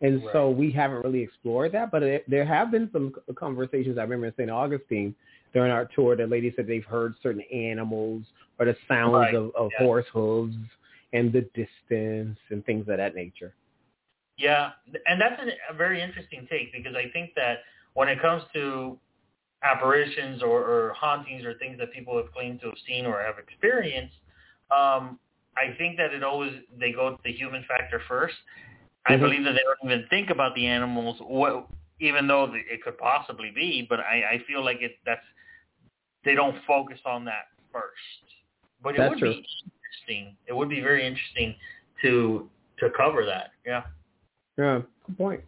Speaker 2: And right. so we haven't really explored that, but it, there have been some conversations. I remember in St. Augustine during our tour, the lady said they've heard certain animals or the sounds right. of, of yeah. horse hooves and the distance and things of that nature.
Speaker 3: Yeah, and that's a, very interesting take because I think that when it comes to apparitions or, or hauntings or things that people have claimed to have seen or have experienced, um, I think that it always they go to the human factor 1st I
Speaker 2: Mhm.
Speaker 3: believe that they don't even think about the animals, what, even though it could possibly be. But I, I feel like it that's they don't focus on that first. But it
Speaker 2: That's
Speaker 3: would
Speaker 2: true.
Speaker 3: be interesting. It would be very interesting to to cover that. Yeah.
Speaker 2: Yeah, good point.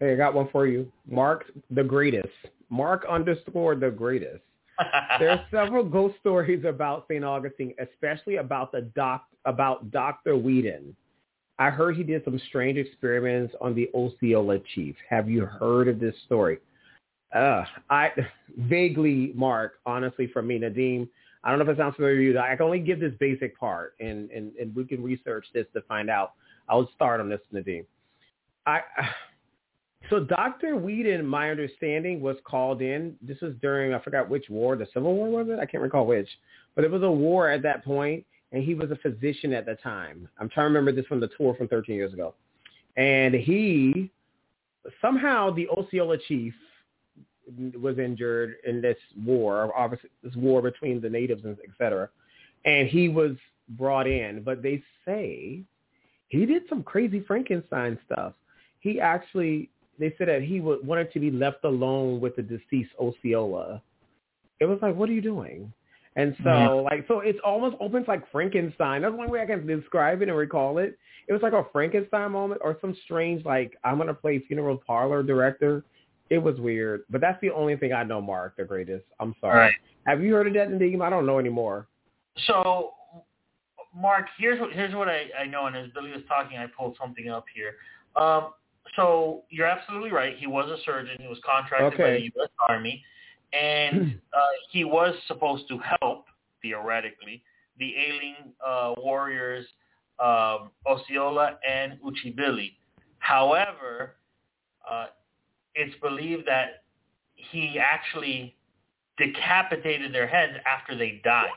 Speaker 2: Hey, I got one for you. Mark the greatest. Mark underscore the greatest. There are several ghost stories about St. Augustine, especially about the doc about Dr. Weedon. I heard he did some strange experiments on the Osceola chief. Have you heard of this story? Uh, I vaguely, Mark, honestly, from me, Nadim. I don't know if it sounds familiar to you. I can only give this basic part, and, and, and we can research this to find out. I'll start on this, Nadim. I so Dr. Weedon, my understanding, was called in. This was during I forgot which war, the Civil War was it? I can't recall which, but it was a war at that point, and he was a physician at the time. I'm trying to remember this from the tour from 13 years ago, and he somehow the Osceola chief was injured in this war, obviously this war between the natives and et cetera, and he was brought in. But they say he did some crazy Frankenstein stuff. He actually, they said that he would, wanted to be left alone with the deceased Osceola. It was like, what are you doing? And so,
Speaker 3: Yeah.
Speaker 2: like, so it's almost opens like Frankenstein. That's one way I can describe it and recall it. It was like a Frankenstein moment or some strange, like, I'm going to play funeral parlor director. It was weird. But that's the only thing I know, Mark, the greatest. I'm sorry.
Speaker 3: right.
Speaker 2: Have you heard of that, Nadim? I don't know anymore.
Speaker 3: So, Mark, here's what here's what I, I know, and as Billy was talking, I pulled something up here. Um, so you're absolutely right. He was a surgeon. He was contracted by the U.S. Army, and uh, he was supposed to help theoretically the ailing uh, warriors um, Osceola and Uchee Billy. However, uh, it's believed that he actually decapitated their heads after they died.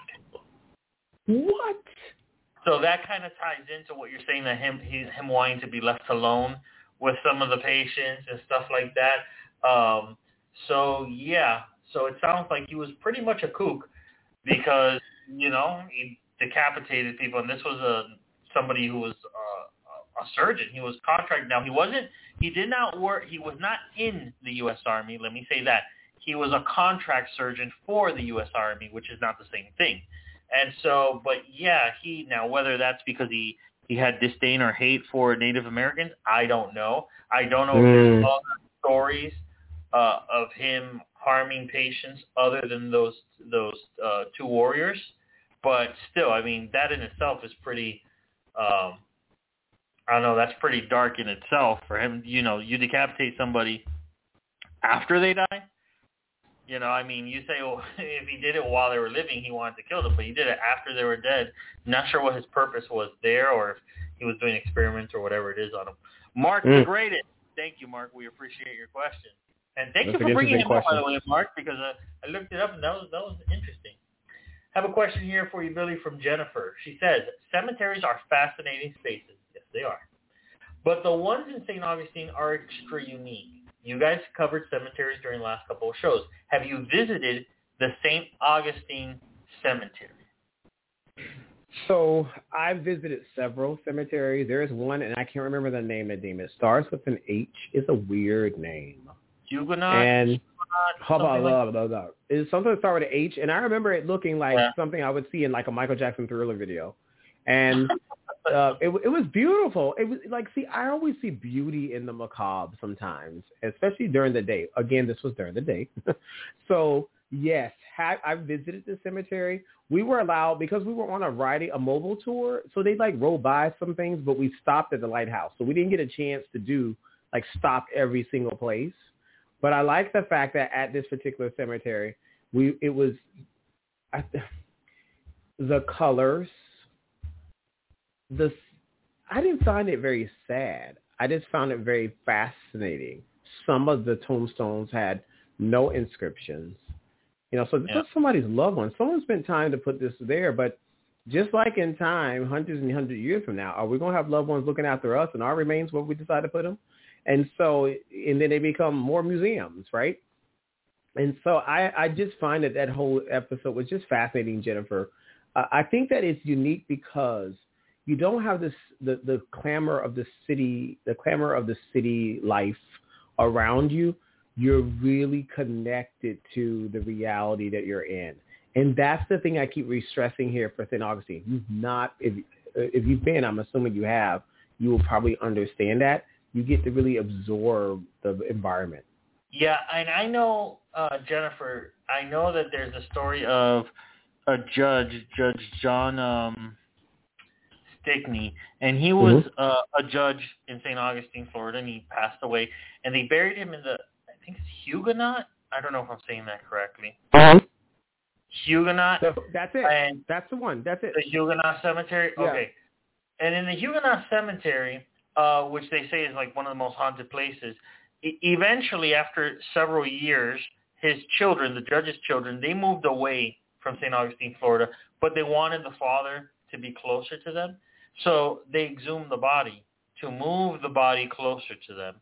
Speaker 2: What?
Speaker 3: So that kind of ties into what you're saying that him he, him wanting to be left alone with some of the patients and stuff like that. Um, so yeah, so it sounds like he was pretty much a kook because you know he decapitated people, and this was a somebody who was uh, a surgeon. He was contracted. Now he wasn't. He did not work. He was not in the U.S. Army. Let me say that he was a contract surgeon for the U.S. Army, which is not the same thing. And so, but yeah, he now whether that's because he he had disdain or hate for Native Americans, I don't know. I don't know if there's
Speaker 2: Mm.
Speaker 3: other stories uh, of him harming patients other than those those uh, two warriors. But still, I mean, that in itself is pretty. Um, I don't know. That's pretty dark in itself for him. You know, you decapitate somebody after they die. You know, I mean, you say, well, if he did it while they were living, he wanted to kill them, but he did it after they were dead. Not sure what his purpose was there, or if he was doing experiments or whatever it is on them. Mark the
Speaker 2: Mm.
Speaker 3: greatest. Thank you, Mark. We appreciate your question, and thank
Speaker 2: That's
Speaker 3: you for bringing him
Speaker 2: interesting
Speaker 3: up, by the way, Mark, because uh, I looked it up and that was that was interesting. I have a question here for you, Billy, from Jennifer. She says, cemeteries are fascinating spaces. Yes, they are. But the ones in St. Augustine are extra unique. You guys covered cemeteries during the last couple of shows. Have you visited the St. Augustine Cemetery?
Speaker 2: So I visited several cemeteries. There is one, and I can't remember the name of it. It starts with an H. It's a weird name.
Speaker 3: Huguenot?
Speaker 2: and
Speaker 3: Huguenot,
Speaker 2: how about
Speaker 3: something like-
Speaker 2: blah, blah. It's something that started with an H, and I remember it looking like
Speaker 3: Yeah.
Speaker 2: something I would see in like a Michael Jackson Thriller video. And uh, it, it was beautiful. It was like, see, I always see beauty in the macabre sometimes, especially during the day. Again, this was during the day. so yes, ha- I visited the cemetery. We were allowed because we were on a riding a mobile tour, so they like rode by some things, but we stopped at the lighthouse, so we didn't get a chance to do like stop every single place. But I like the fact that at this particular cemetery, we it was I, the colors. The I didn't find it very sad. I just found it very fascinating. Some of the tombstones had no inscriptions. You know, so this
Speaker 3: Yeah.
Speaker 2: is somebody's loved one. Someone spent time to put this there, but just like in time, hundreds and hundreds of years from now, are we going to have loved ones looking after us and our remains where we decide to put them? And so, and then they become more museums, right? And so I, I just find that that whole episode was just fascinating, Jennifer. I think that it's unique because you don't have this the, the clamor of the city, the clamor of the city life around you. You're really connected to the reality that you're in. And that's the thing I keep re-stressing here for St. Augustine. You've not, if, if you've been, I'm assuming you have, you will probably understand that. You get to really absorb the environment.
Speaker 3: Yeah, and I know, uh, Jennifer, I know that there's a story of a judge, Judge John um, Stickney, and he was mm-hmm. uh, a judge in St. Augustine, Florida, and he passed away. And they buried him in the, I think it's Huguenot. I don't know if I'm saying that correctly.
Speaker 2: Uh-huh.
Speaker 3: Huguenot.
Speaker 2: So that's it. And that's the one. That's it.
Speaker 3: The Huguenot Cemetery. Yeah. Okay. And in the Huguenot Cemetery, uh, which they say is like one of the most haunted places, e- eventually after several years, his children, the judge's children, they moved away from St. Augustine, Florida, but they wanted the father to be closer to them. So they exhumed the body to move the body closer to them.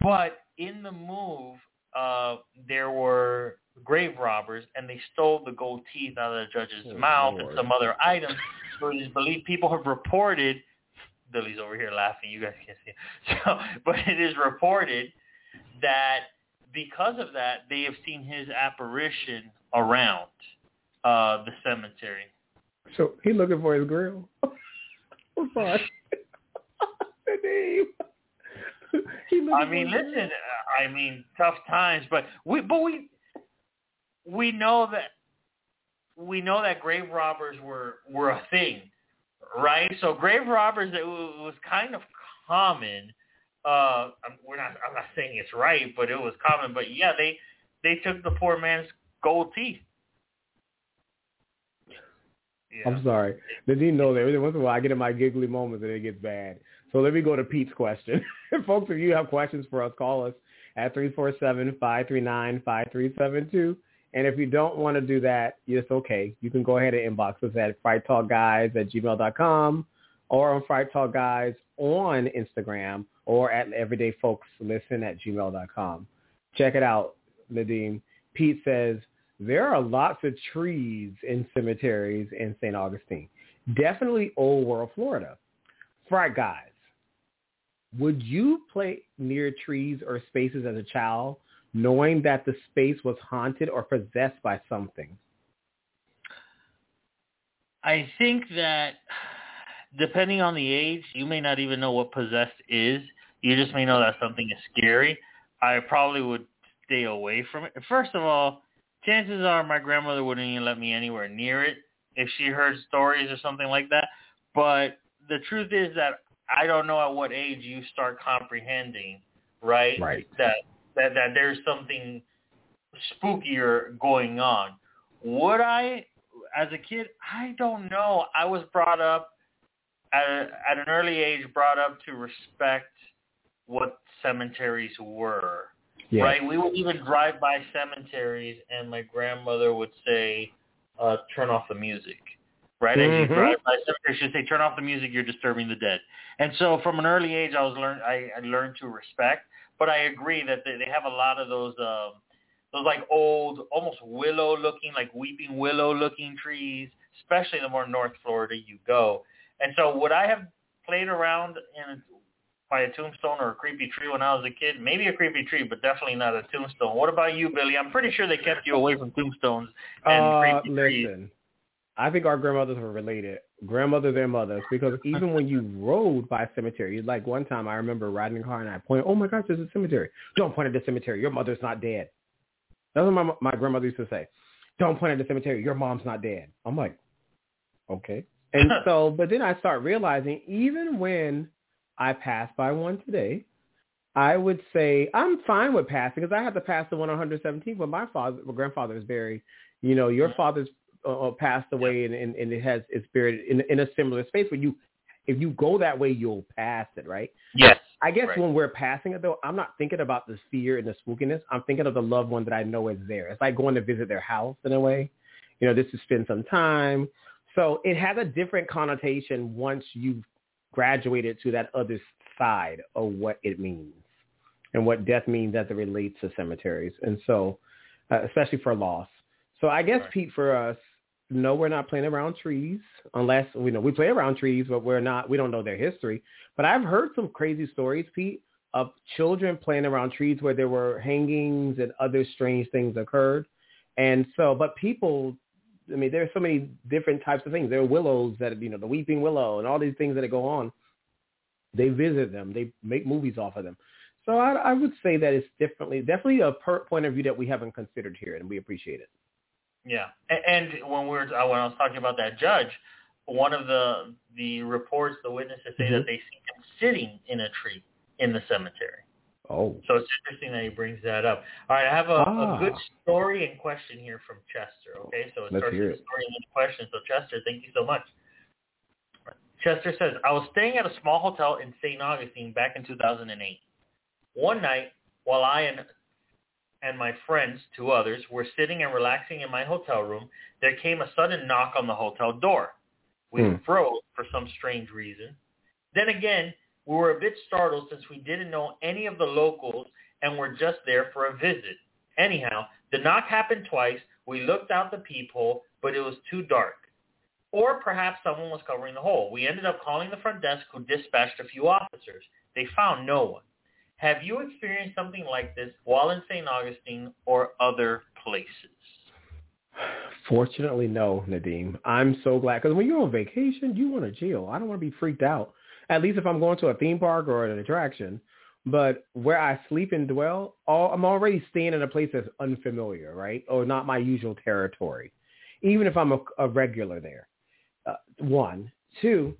Speaker 3: But in the move, uh, there were grave robbers, and they stole the gold teeth out of the judge's oh, mouth Lord. and some other items. so it is believed people have reported. Billy's over here laughing. You guys can't see. So, but it is reported that because of that, they have seen his apparition around uh, the cemetery.
Speaker 2: So he looking for his grill. Sorry. the name.
Speaker 3: I mean, listen. I mean, tough times, but we, but we, we know that we know that grave robbers were were a thing, right? So grave robbers, it was kind of common. Uh, we're not. I'm not saying it's right, but it was common. But yeah, they they took the poor man's gold teeth.
Speaker 2: Yeah. I'm sorry. Nadim know that every once in a while I get in my giggly moments and it gets bad. So let me go to Pete's question. Folks, if you have questions for us, call us at 347-539-5372. And if you don't want to do that, it's okay. You can go ahead and inbox us at frighttalkguys at gmail.com or on Fright Talk Guys on Instagram or at everydayfolkslisten at gmail.com. Check it out, Nadim. Pete says, there are lots of trees in cemeteries in St. Augustine. Definitely Old World, Florida. Fright Guys, would you play near trees or spaces as a child knowing that the space was haunted or possessed by something?
Speaker 3: I think that depending on the age, you may not even know what possessed is. You just may know that something is scary. I probably would stay away from it. First of all, chances are my grandmother wouldn't even let me anywhere near it if she heard stories or something like that. But the truth is that I don't know at what age you start comprehending, right?
Speaker 2: Right.
Speaker 3: That that that there's something spookier going on. Would I, as a kid, I don't know. I was brought up at a, at an early age, brought up to respect what cemeteries were. Yes. Right? We would even drive by cemeteries, and my grandmother would say, uh, "Turn off the music." Right? As mm-hmm. you drive by cemeteries, she'd say, "Turn off the music. You're disturbing the dead." And so, from an early age, I was learn I, I learned to respect. But I agree that they, they have a lot of those um, those like old, almost willow looking, like weeping willow looking trees, especially the more North Florida you go. And so would I have played around in by a tombstone or a creepy tree when I was a kid? Maybe a creepy tree, but definitely not a tombstone. What about you, Billy? I'm pretty sure they kept you away from tombstones and
Speaker 2: uh,
Speaker 3: creepy
Speaker 2: listen,
Speaker 3: trees.
Speaker 2: I think our grandmothers were related, grandmothers and mothers, because even when you rode by a cemetery, like one time I remember riding in a car and I pointed, oh my gosh, there's a cemetery. Don't point at the cemetery. Your mother's not dead. That's what my, my grandmother used to say. Don't point at the cemetery. Your mom's not dead. I'm like, okay. And so, but then I start realizing even when I pass by one today, I would say I'm fine with passing because I have to pass the one on 117, but my father, my grandfather is buried. You know, your father's uh, uh, passed away, and, and, and it has it's buried in in a similar space. Where you, if you go that way, you'll pass it, right?
Speaker 3: Yes.
Speaker 2: I guess
Speaker 3: right.
Speaker 2: when we're passing it though, I'm not thinking about the fear and the spookiness. I'm thinking of the loved one that I know is there. It's like going to visit their house in a way. You know, just to spend some time. So it has a different connotation once you've graduated to that other side of what it means and what death means as it relates to cemeteries. And so, uh, especially for loss. So I guess, right. Pete, for us, no, we're not playing around trees unless we know we play around trees, but we're not. We don't know their history. But I've heard some crazy stories, Pete, of children playing around trees where there were hangings and other strange things occurred. And so, but people, I mean, there are so many different types of things. There are willows that, you know, the weeping willow and all these things that go on. They visit them. They make movies off of them. So I, I would say that it's definitely, definitely a per point of view that we haven't considered here, and we appreciate it.
Speaker 3: Yeah, and when we are uh, when I was talking about that judge, one of the the reports, the witnesses say mm-hmm. that they see him sitting in a tree in the cemetery.
Speaker 2: Oh.
Speaker 3: So it's interesting that he brings that up. All right, I have a, ah. a good story and question here from Chester. Okay, so it
Speaker 2: Let's
Speaker 3: starts with
Speaker 2: a
Speaker 3: story and then a question. So Chester, thank you so much. Chester says, I was staying at a small hotel in St. Augustine back in 2008. One night, while I and and my friends, two others, were sitting and relaxing in my hotel room, there came a sudden knock on the hotel door. We hmm. froze for some strange reason. Then again, we were a bit startled since we didn't know any of the locals and were just there for a visit. Anyhow, the knock happened twice. We looked out the peephole, but it was too dark. Or perhaps someone was covering the hole. We ended up calling the front desk who dispatched a few officers. They found no one. Have you experienced something like this while in St. Augustine or other places?
Speaker 2: Fortunately, no, Nadim. I'm so glad because when you're on vacation, you want to chill. I don't want to be freaked out at least if I'm going to a theme park or an attraction. But where I sleep and dwell, all, I'm already staying in a place that's unfamiliar, right? Or not my usual territory, even if I'm a, a regular there. Uh, one. Two,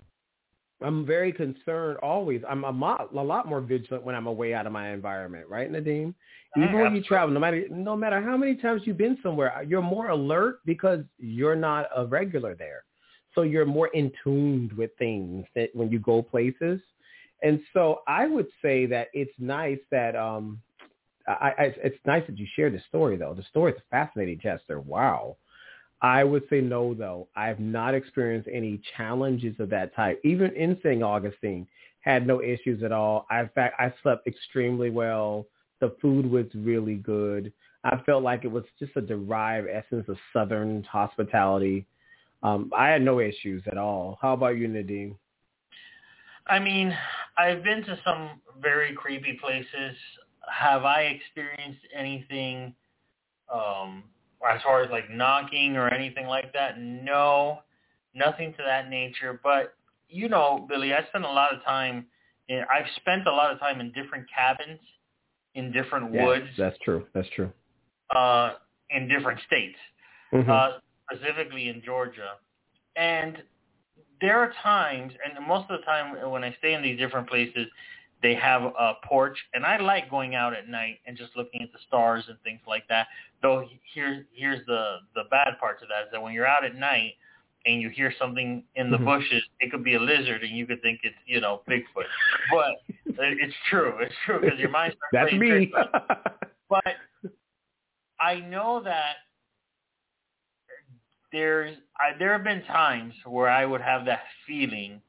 Speaker 2: I'm very concerned always. I'm a lot, a lot more vigilant when I'm away out of my environment, right, Nadim? Even when you travel, no matter no matter how many times you've been somewhere, you're more alert because you're not a regular there so you're more in tuned with things that when you go places. And so I would say that it's nice that um, I, I, it's nice that you shared the story though. The story is fascinating, Chester. Wow. I would say no though. I have not experienced any challenges of that type. Even in St. Augustine, had no issues at all. I, in fact, I slept extremely well. The food was really good. I felt like it was just a derived essence of Southern hospitality. Um, I had no issues at all. How about you, Nadim?
Speaker 3: I mean, I've been to some very creepy places. Have I experienced anything um, as far as like knocking or anything like that? No, nothing to that nature. But you know, Billy, I spent a lot of time. In, I've spent a lot of time in different cabins, in different
Speaker 2: yes,
Speaker 3: woods.
Speaker 2: That's true. That's true.
Speaker 3: Uh, in different states.
Speaker 2: Mm-hmm.
Speaker 3: Uh, specifically in Georgia. And there are times, and most of the time when I stay in these different places, they have a porch, and I like going out at night and just looking at the stars and things like that. Though here's here's the the bad part to that is that when you're out at night and you hear something in the mm-hmm. bushes, it could be a lizard, and you could think it's you know Bigfoot. But it's true, it's true because your mind starts
Speaker 2: That's me.
Speaker 3: but I know that there's I, there have been times where I would have that feeling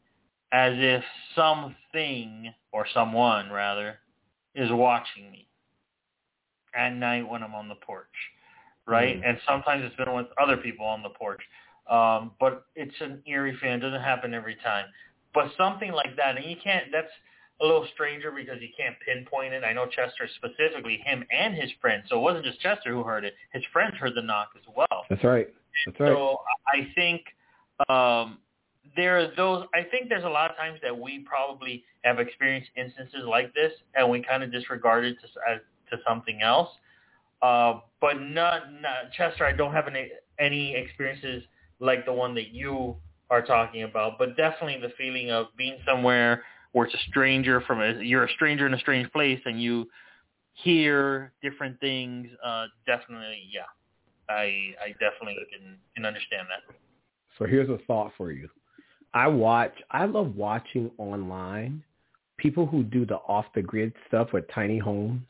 Speaker 3: as if something or someone rather is watching me at night when I'm on the porch, right? Mm. And sometimes it's been with other people on the porch, um, but it's an eerie feeling. It doesn't happen every time, but something like that, and you can't. That's a little stranger because you can't pinpoint it. I know Chester specifically, him and his friend. So it wasn't just Chester who heard it. His friends heard the knock as well.
Speaker 2: That's right. That's right.
Speaker 3: So I think um, there are those. I think there's a lot of times that we probably have experienced instances like this, and we kind of disregard it to uh, to something else. Uh, but not, not Chester. I don't have any any experiences like the one that you are talking about, but definitely the feeling of being somewhere where it's a stranger from a you're a stranger in a strange place and you hear different things. Uh, definitely, yeah. I I definitely can can understand that.
Speaker 2: So here's a thought for you. I watch. I love watching online people who do the off the grid stuff with tiny homes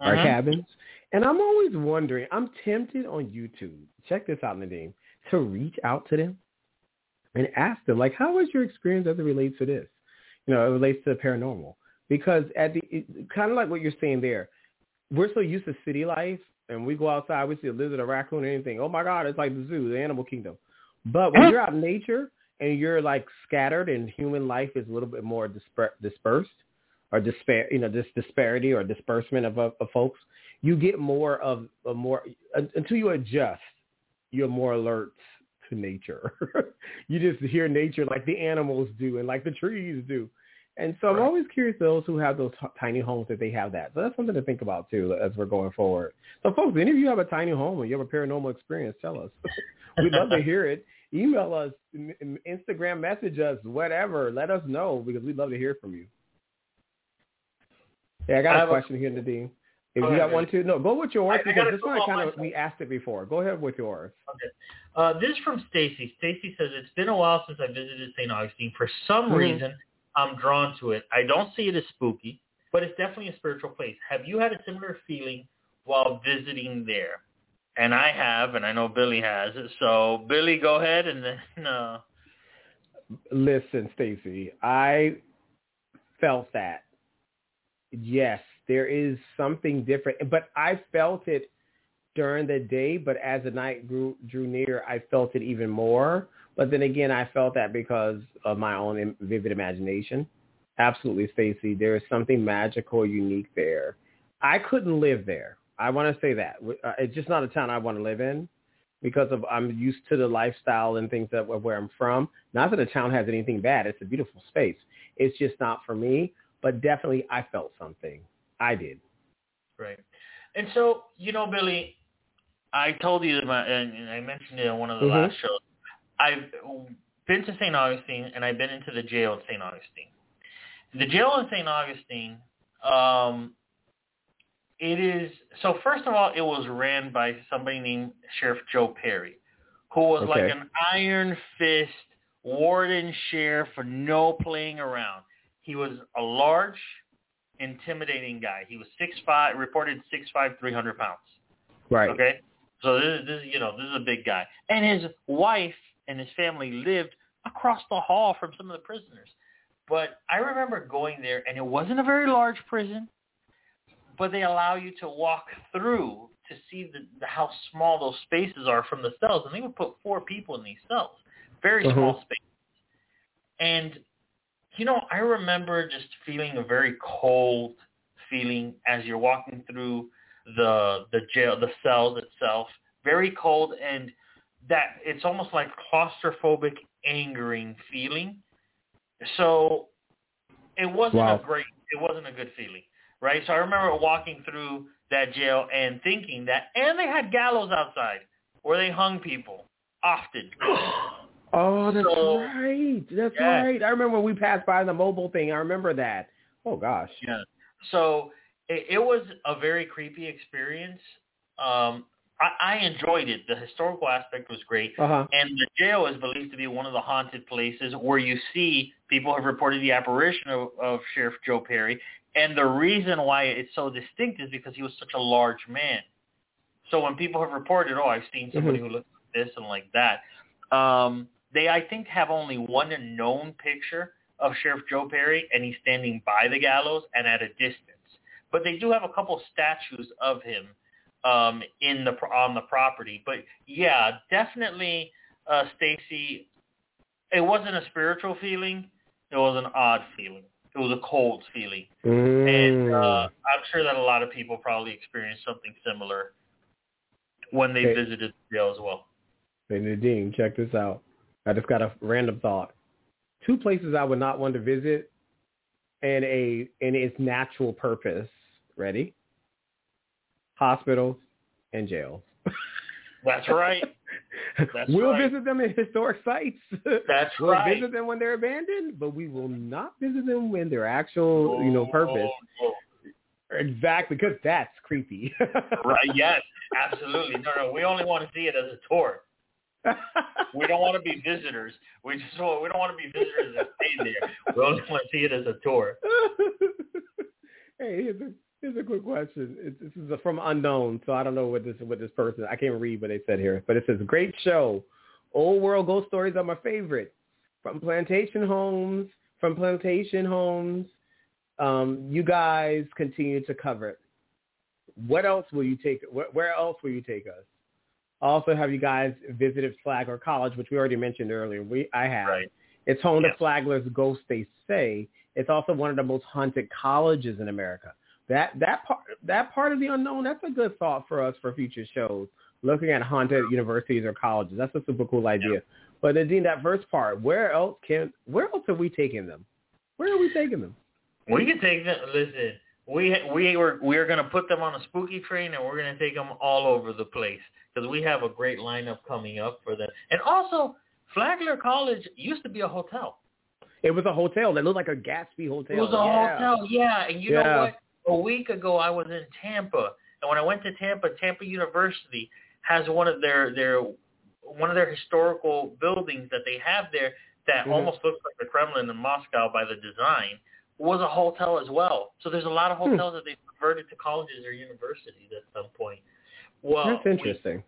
Speaker 2: or uh-huh. cabins, and I'm always wondering. I'm tempted on YouTube. Check this out, Nadim. To reach out to them and ask them, like, how was your experience as it relates to this? You know, it relates to the paranormal because at the it, kind of like what you're saying there, we're so used to city life and we go outside, we see a lizard, a raccoon, or anything. Oh my God, it's like the zoo, the animal kingdom. But when you're out in nature and you're like scattered and human life is a little bit more disper- dispersed or despair, you know, this disparity or disbursement of, of, of folks, you get more of a more uh, until you adjust, you're more alert to nature. you just hear nature like the animals do and like the trees do. And so I'm right. always curious those who have those t- tiny homes that they have that. So that's something to think about too as we're going forward. So folks, any of you have a tiny home or you have a paranormal experience, tell us. We'd love to hear it. Email us, Instagram message us, whatever. Let us know because we'd love to hear from you. Yeah, I got I a question a, here, Nadim. If you got one too, no, go with yours I, because I this one kind of we asked it before. Go ahead with yours.
Speaker 3: Okay. Uh, this is from Stacy. Stacy says it's been a while since I visited St. Augustine. For some mm-hmm. reason, I'm drawn to it. I don't see it as spooky, but it's definitely a spiritual place. Have you had a similar feeling while visiting there? And I have, and I know Billy has. So Billy, go ahead and then. Uh...
Speaker 2: Listen, Stacy, I felt that. Yes, there is something different, but I felt it during the day. But as the night grew drew near, I felt it even more. But then again, I felt that because of my own vivid imagination. Absolutely, Stacy. There is something magical, unique there. I couldn't live there. I want to say that uh, it's just not a town I want to live in because of I'm used to the lifestyle and things that where I'm from. Not that the town has anything bad; it's a beautiful space. It's just not for me. But definitely, I felt something. I did.
Speaker 3: Right. And so, you know, Billy, I told you, about, and I mentioned it on one of the mm-hmm. last shows. I've been to St. Augustine, and I've been into the jail at St. Augustine. The jail in St. Augustine, um, it is so. First of all, it was ran by somebody named Sheriff Joe Perry, who was okay. like an iron fist warden sheriff for no playing around. He was a large, intimidating guy. He was six five, reported six five, three hundred pounds.
Speaker 2: Right.
Speaker 3: Okay. So this is, this is you know this is a big guy, and his wife and his family lived across the hall from some of the prisoners. But I remember going there, and it wasn't a very large prison, but they allow you to walk through to see the, the how small those spaces are from the cells, and they would put four people in these cells, very uh-huh. small spaces. And you know, I remember just feeling a very cold feeling as you're walking through the the jail, the cells itself, very cold, and that it's almost like claustrophobic, angering feeling. So it wasn't wow. a great, it wasn't a good feeling, right? So I remember walking through that jail and thinking that, and they had gallows outside where they hung people often.
Speaker 2: Oh, that's so, right. That's yeah. right. I remember when we passed by the mobile thing. I remember that. Oh gosh.
Speaker 3: Yeah. So it, it was a very creepy experience. Um, I, I enjoyed it. The historical aspect was great,
Speaker 2: uh-huh.
Speaker 3: and the jail is believed to be one of the haunted places where you see people have reported the apparition of, of Sheriff Joe Perry, and the reason why it's so distinct is because he was such a large man. So when people have reported, oh, I've seen somebody mm-hmm. who looks like this and like that, um, they, I think, have only one known picture of Sheriff Joe Perry, and he's standing by the gallows and at a distance. But they do have a couple statues of him um, in the on the property. But yeah, definitely, uh, Stacy. It wasn't a spiritual feeling. It was an odd feeling. It was a cold feeling,
Speaker 2: mm.
Speaker 3: and uh, I'm sure that a lot of people probably experienced something similar when they visited the jail as well.
Speaker 2: Hey Nadim, check this out. I just got a random thought. Two places I would not want to visit and a and its natural purpose. Ready? Hospitals and jails.
Speaker 3: That's right. That's
Speaker 2: we'll
Speaker 3: right.
Speaker 2: visit them in historic sites.
Speaker 3: That's right.
Speaker 2: we'll visit them when they're abandoned, but we will not visit them when their actual, you know, purpose. Oh, oh. Exactly, because that's creepy.
Speaker 3: right? Yes, absolutely. No, no, we only want to see it as a tour we don't want to be visitors. We just want, we don't want to be visitors that stay there. We only want to see it as a tour.
Speaker 2: hey, here's a quick question. This is from unknown, so I don't know what this what this person. I can't read what they said here, but it says great show. Old world ghost stories are my favorite. From plantation homes, from plantation homes, um, you guys continue to cover it. What else will you take? Where, where else will you take us? Also, have you guys visited Flagler College, which we already mentioned earlier? We I have.
Speaker 3: Right.
Speaker 2: It's home
Speaker 3: Yes.
Speaker 2: to Flagler's Ghost. They say it's also one of the most haunted colleges in America. That that part that part of the unknown. That's a good thought for us for future shows. Looking at haunted universities or colleges. That's a super cool idea. But Nadim, that first part, where else can where else are we taking them? Where are we taking them?
Speaker 3: We can take them. Listen, we we were we are going to put them on a spooky train, and we're going to take them all over the place because we have a great lineup coming up for them. And also, Flagler College used to be a hotel.
Speaker 2: It was a hotel that looked like a Gatsby hotel.
Speaker 3: It was a
Speaker 2: yeah.
Speaker 3: hotel, yeah. And you
Speaker 2: Yeah.
Speaker 3: know what? A week ago, I was in Tampa, and when I went to Tampa, Tampa University has one of their their one of their historical buildings that they have there that
Speaker 2: Mhm.
Speaker 3: almost looks like the Kremlin in Moscow by the design was a hotel as well. So there's a lot of
Speaker 2: Hmm.
Speaker 3: hotels that they've converted to colleges or universities at some point. Well,
Speaker 2: That's interesting.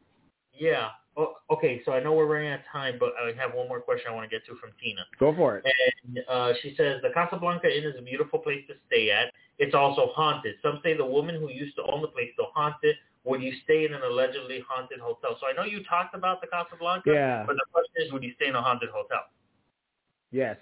Speaker 3: Yeah. Oh, okay, so I know we're running out of time, but I have one more question I want to get to from Tina.
Speaker 2: Go for it.
Speaker 3: And uh, she says the Casablanca Inn is a beautiful place to stay at. It's also haunted. Some say the woman who used to own the place still haunts it. Would you stay in an allegedly haunted hotel? So I know you talked about the Casablanca,
Speaker 2: Yeah.
Speaker 3: but the question is, would you stay in a haunted hotel?
Speaker 2: Yes.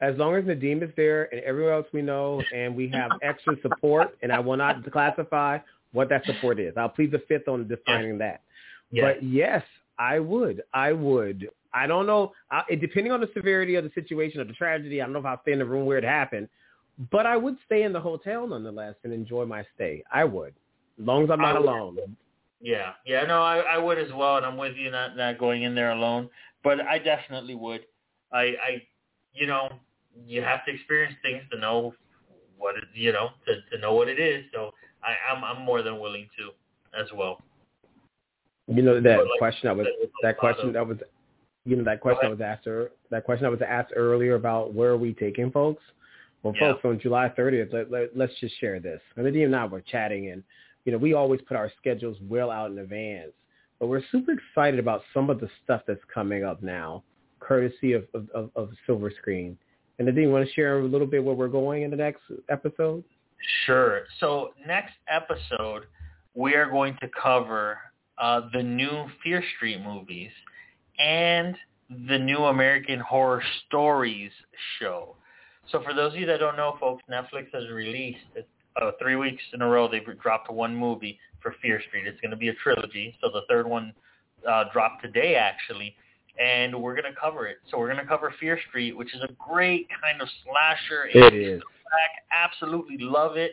Speaker 2: As long as Nadim is there and everyone else we know and we have extra support, and I will not classify what that support is. I'll plead the fifth on defining that.
Speaker 3: Yeah.
Speaker 2: But yes, I would. I would. I don't know. I, depending on the severity of the situation of the tragedy, I don't know if I'll stay in the room where it happened. But I would stay in the hotel nonetheless and enjoy my stay. I would. As long as I'm not alone.
Speaker 3: Yeah, yeah, no, I, I would as well, and I'm with you not not going in there alone, but I definitely would. I, I, you know, you have to experience things to know what it, you know, to to know what it is. So I, I'm I'm more than willing to as well.
Speaker 2: You know that
Speaker 3: like
Speaker 2: question I was that question
Speaker 3: of-
Speaker 2: that was you know that question I was asked that question I was asked earlier about where are we taking folks? Well,
Speaker 3: Yeah.
Speaker 2: folks, on July 30th, let, let, let's just share this. And Nadim and I were chatting, and you know we always put our schedules well out in advance, but we're super excited about some of the stuff that's coming up now, courtesy of of, of, of Silver Screen. And Nadim, you want to share a little bit where we're going in the next episode?
Speaker 3: Sure. So next episode, we are going to cover uh, the new Fear Street movies and the new American Horror Stories show. So for those of you that don't know, folks, Netflix has released uh, three weeks in a row. They've dropped one movie for Fear Street. It's going to be a trilogy. So the third one uh, dropped today, actually, and we're going to cover it. So we're going to cover Fear Street, which is a great kind of slasher.
Speaker 2: It is.
Speaker 3: Back, absolutely love it.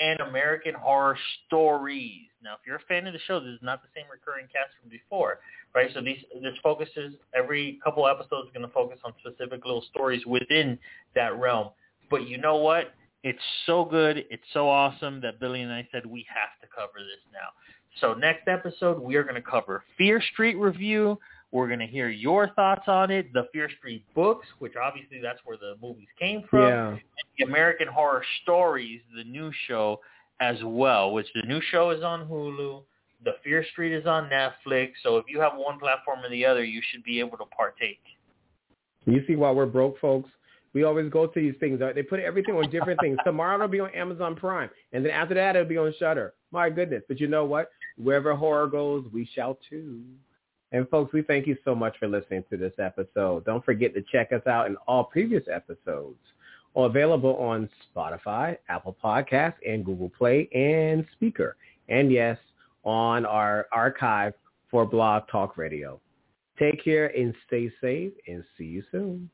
Speaker 3: And American Horror Stories. Now, if you're a fan of the show, this is not the same recurring cast from before, right? So these this focuses every couple episodes is going to focus on specific little stories within that realm. But you know what? It's so good, it's so awesome that Billy and I said we have to cover this now. So next episode, we are going to cover Fear Street review. We're going to hear your thoughts on it, the Fear Street books, which obviously that's where the movies came from
Speaker 2: Yeah.
Speaker 3: the American Horror Stories, the new show as well, which the new show is on Hulu. The Fear Street is on Netflix. So if you have one platform or the other, you should be able to partake.
Speaker 2: You see why we're broke, folks? We always go to these things. They put everything on different things. Tomorrow it'll be on Amazon Prime, and then after that it'll be on Shudder. My goodness! But you know what? Wherever horror goes, we shall too. And folks, we thank you so much for listening to this episode. Don't forget to check us out in all previous episodes, available on Spotify, Apple Podcasts, and Google Play and Spreaker. And yes, on our archive for Blog Talk Radio. Take care and stay safe and see you soon.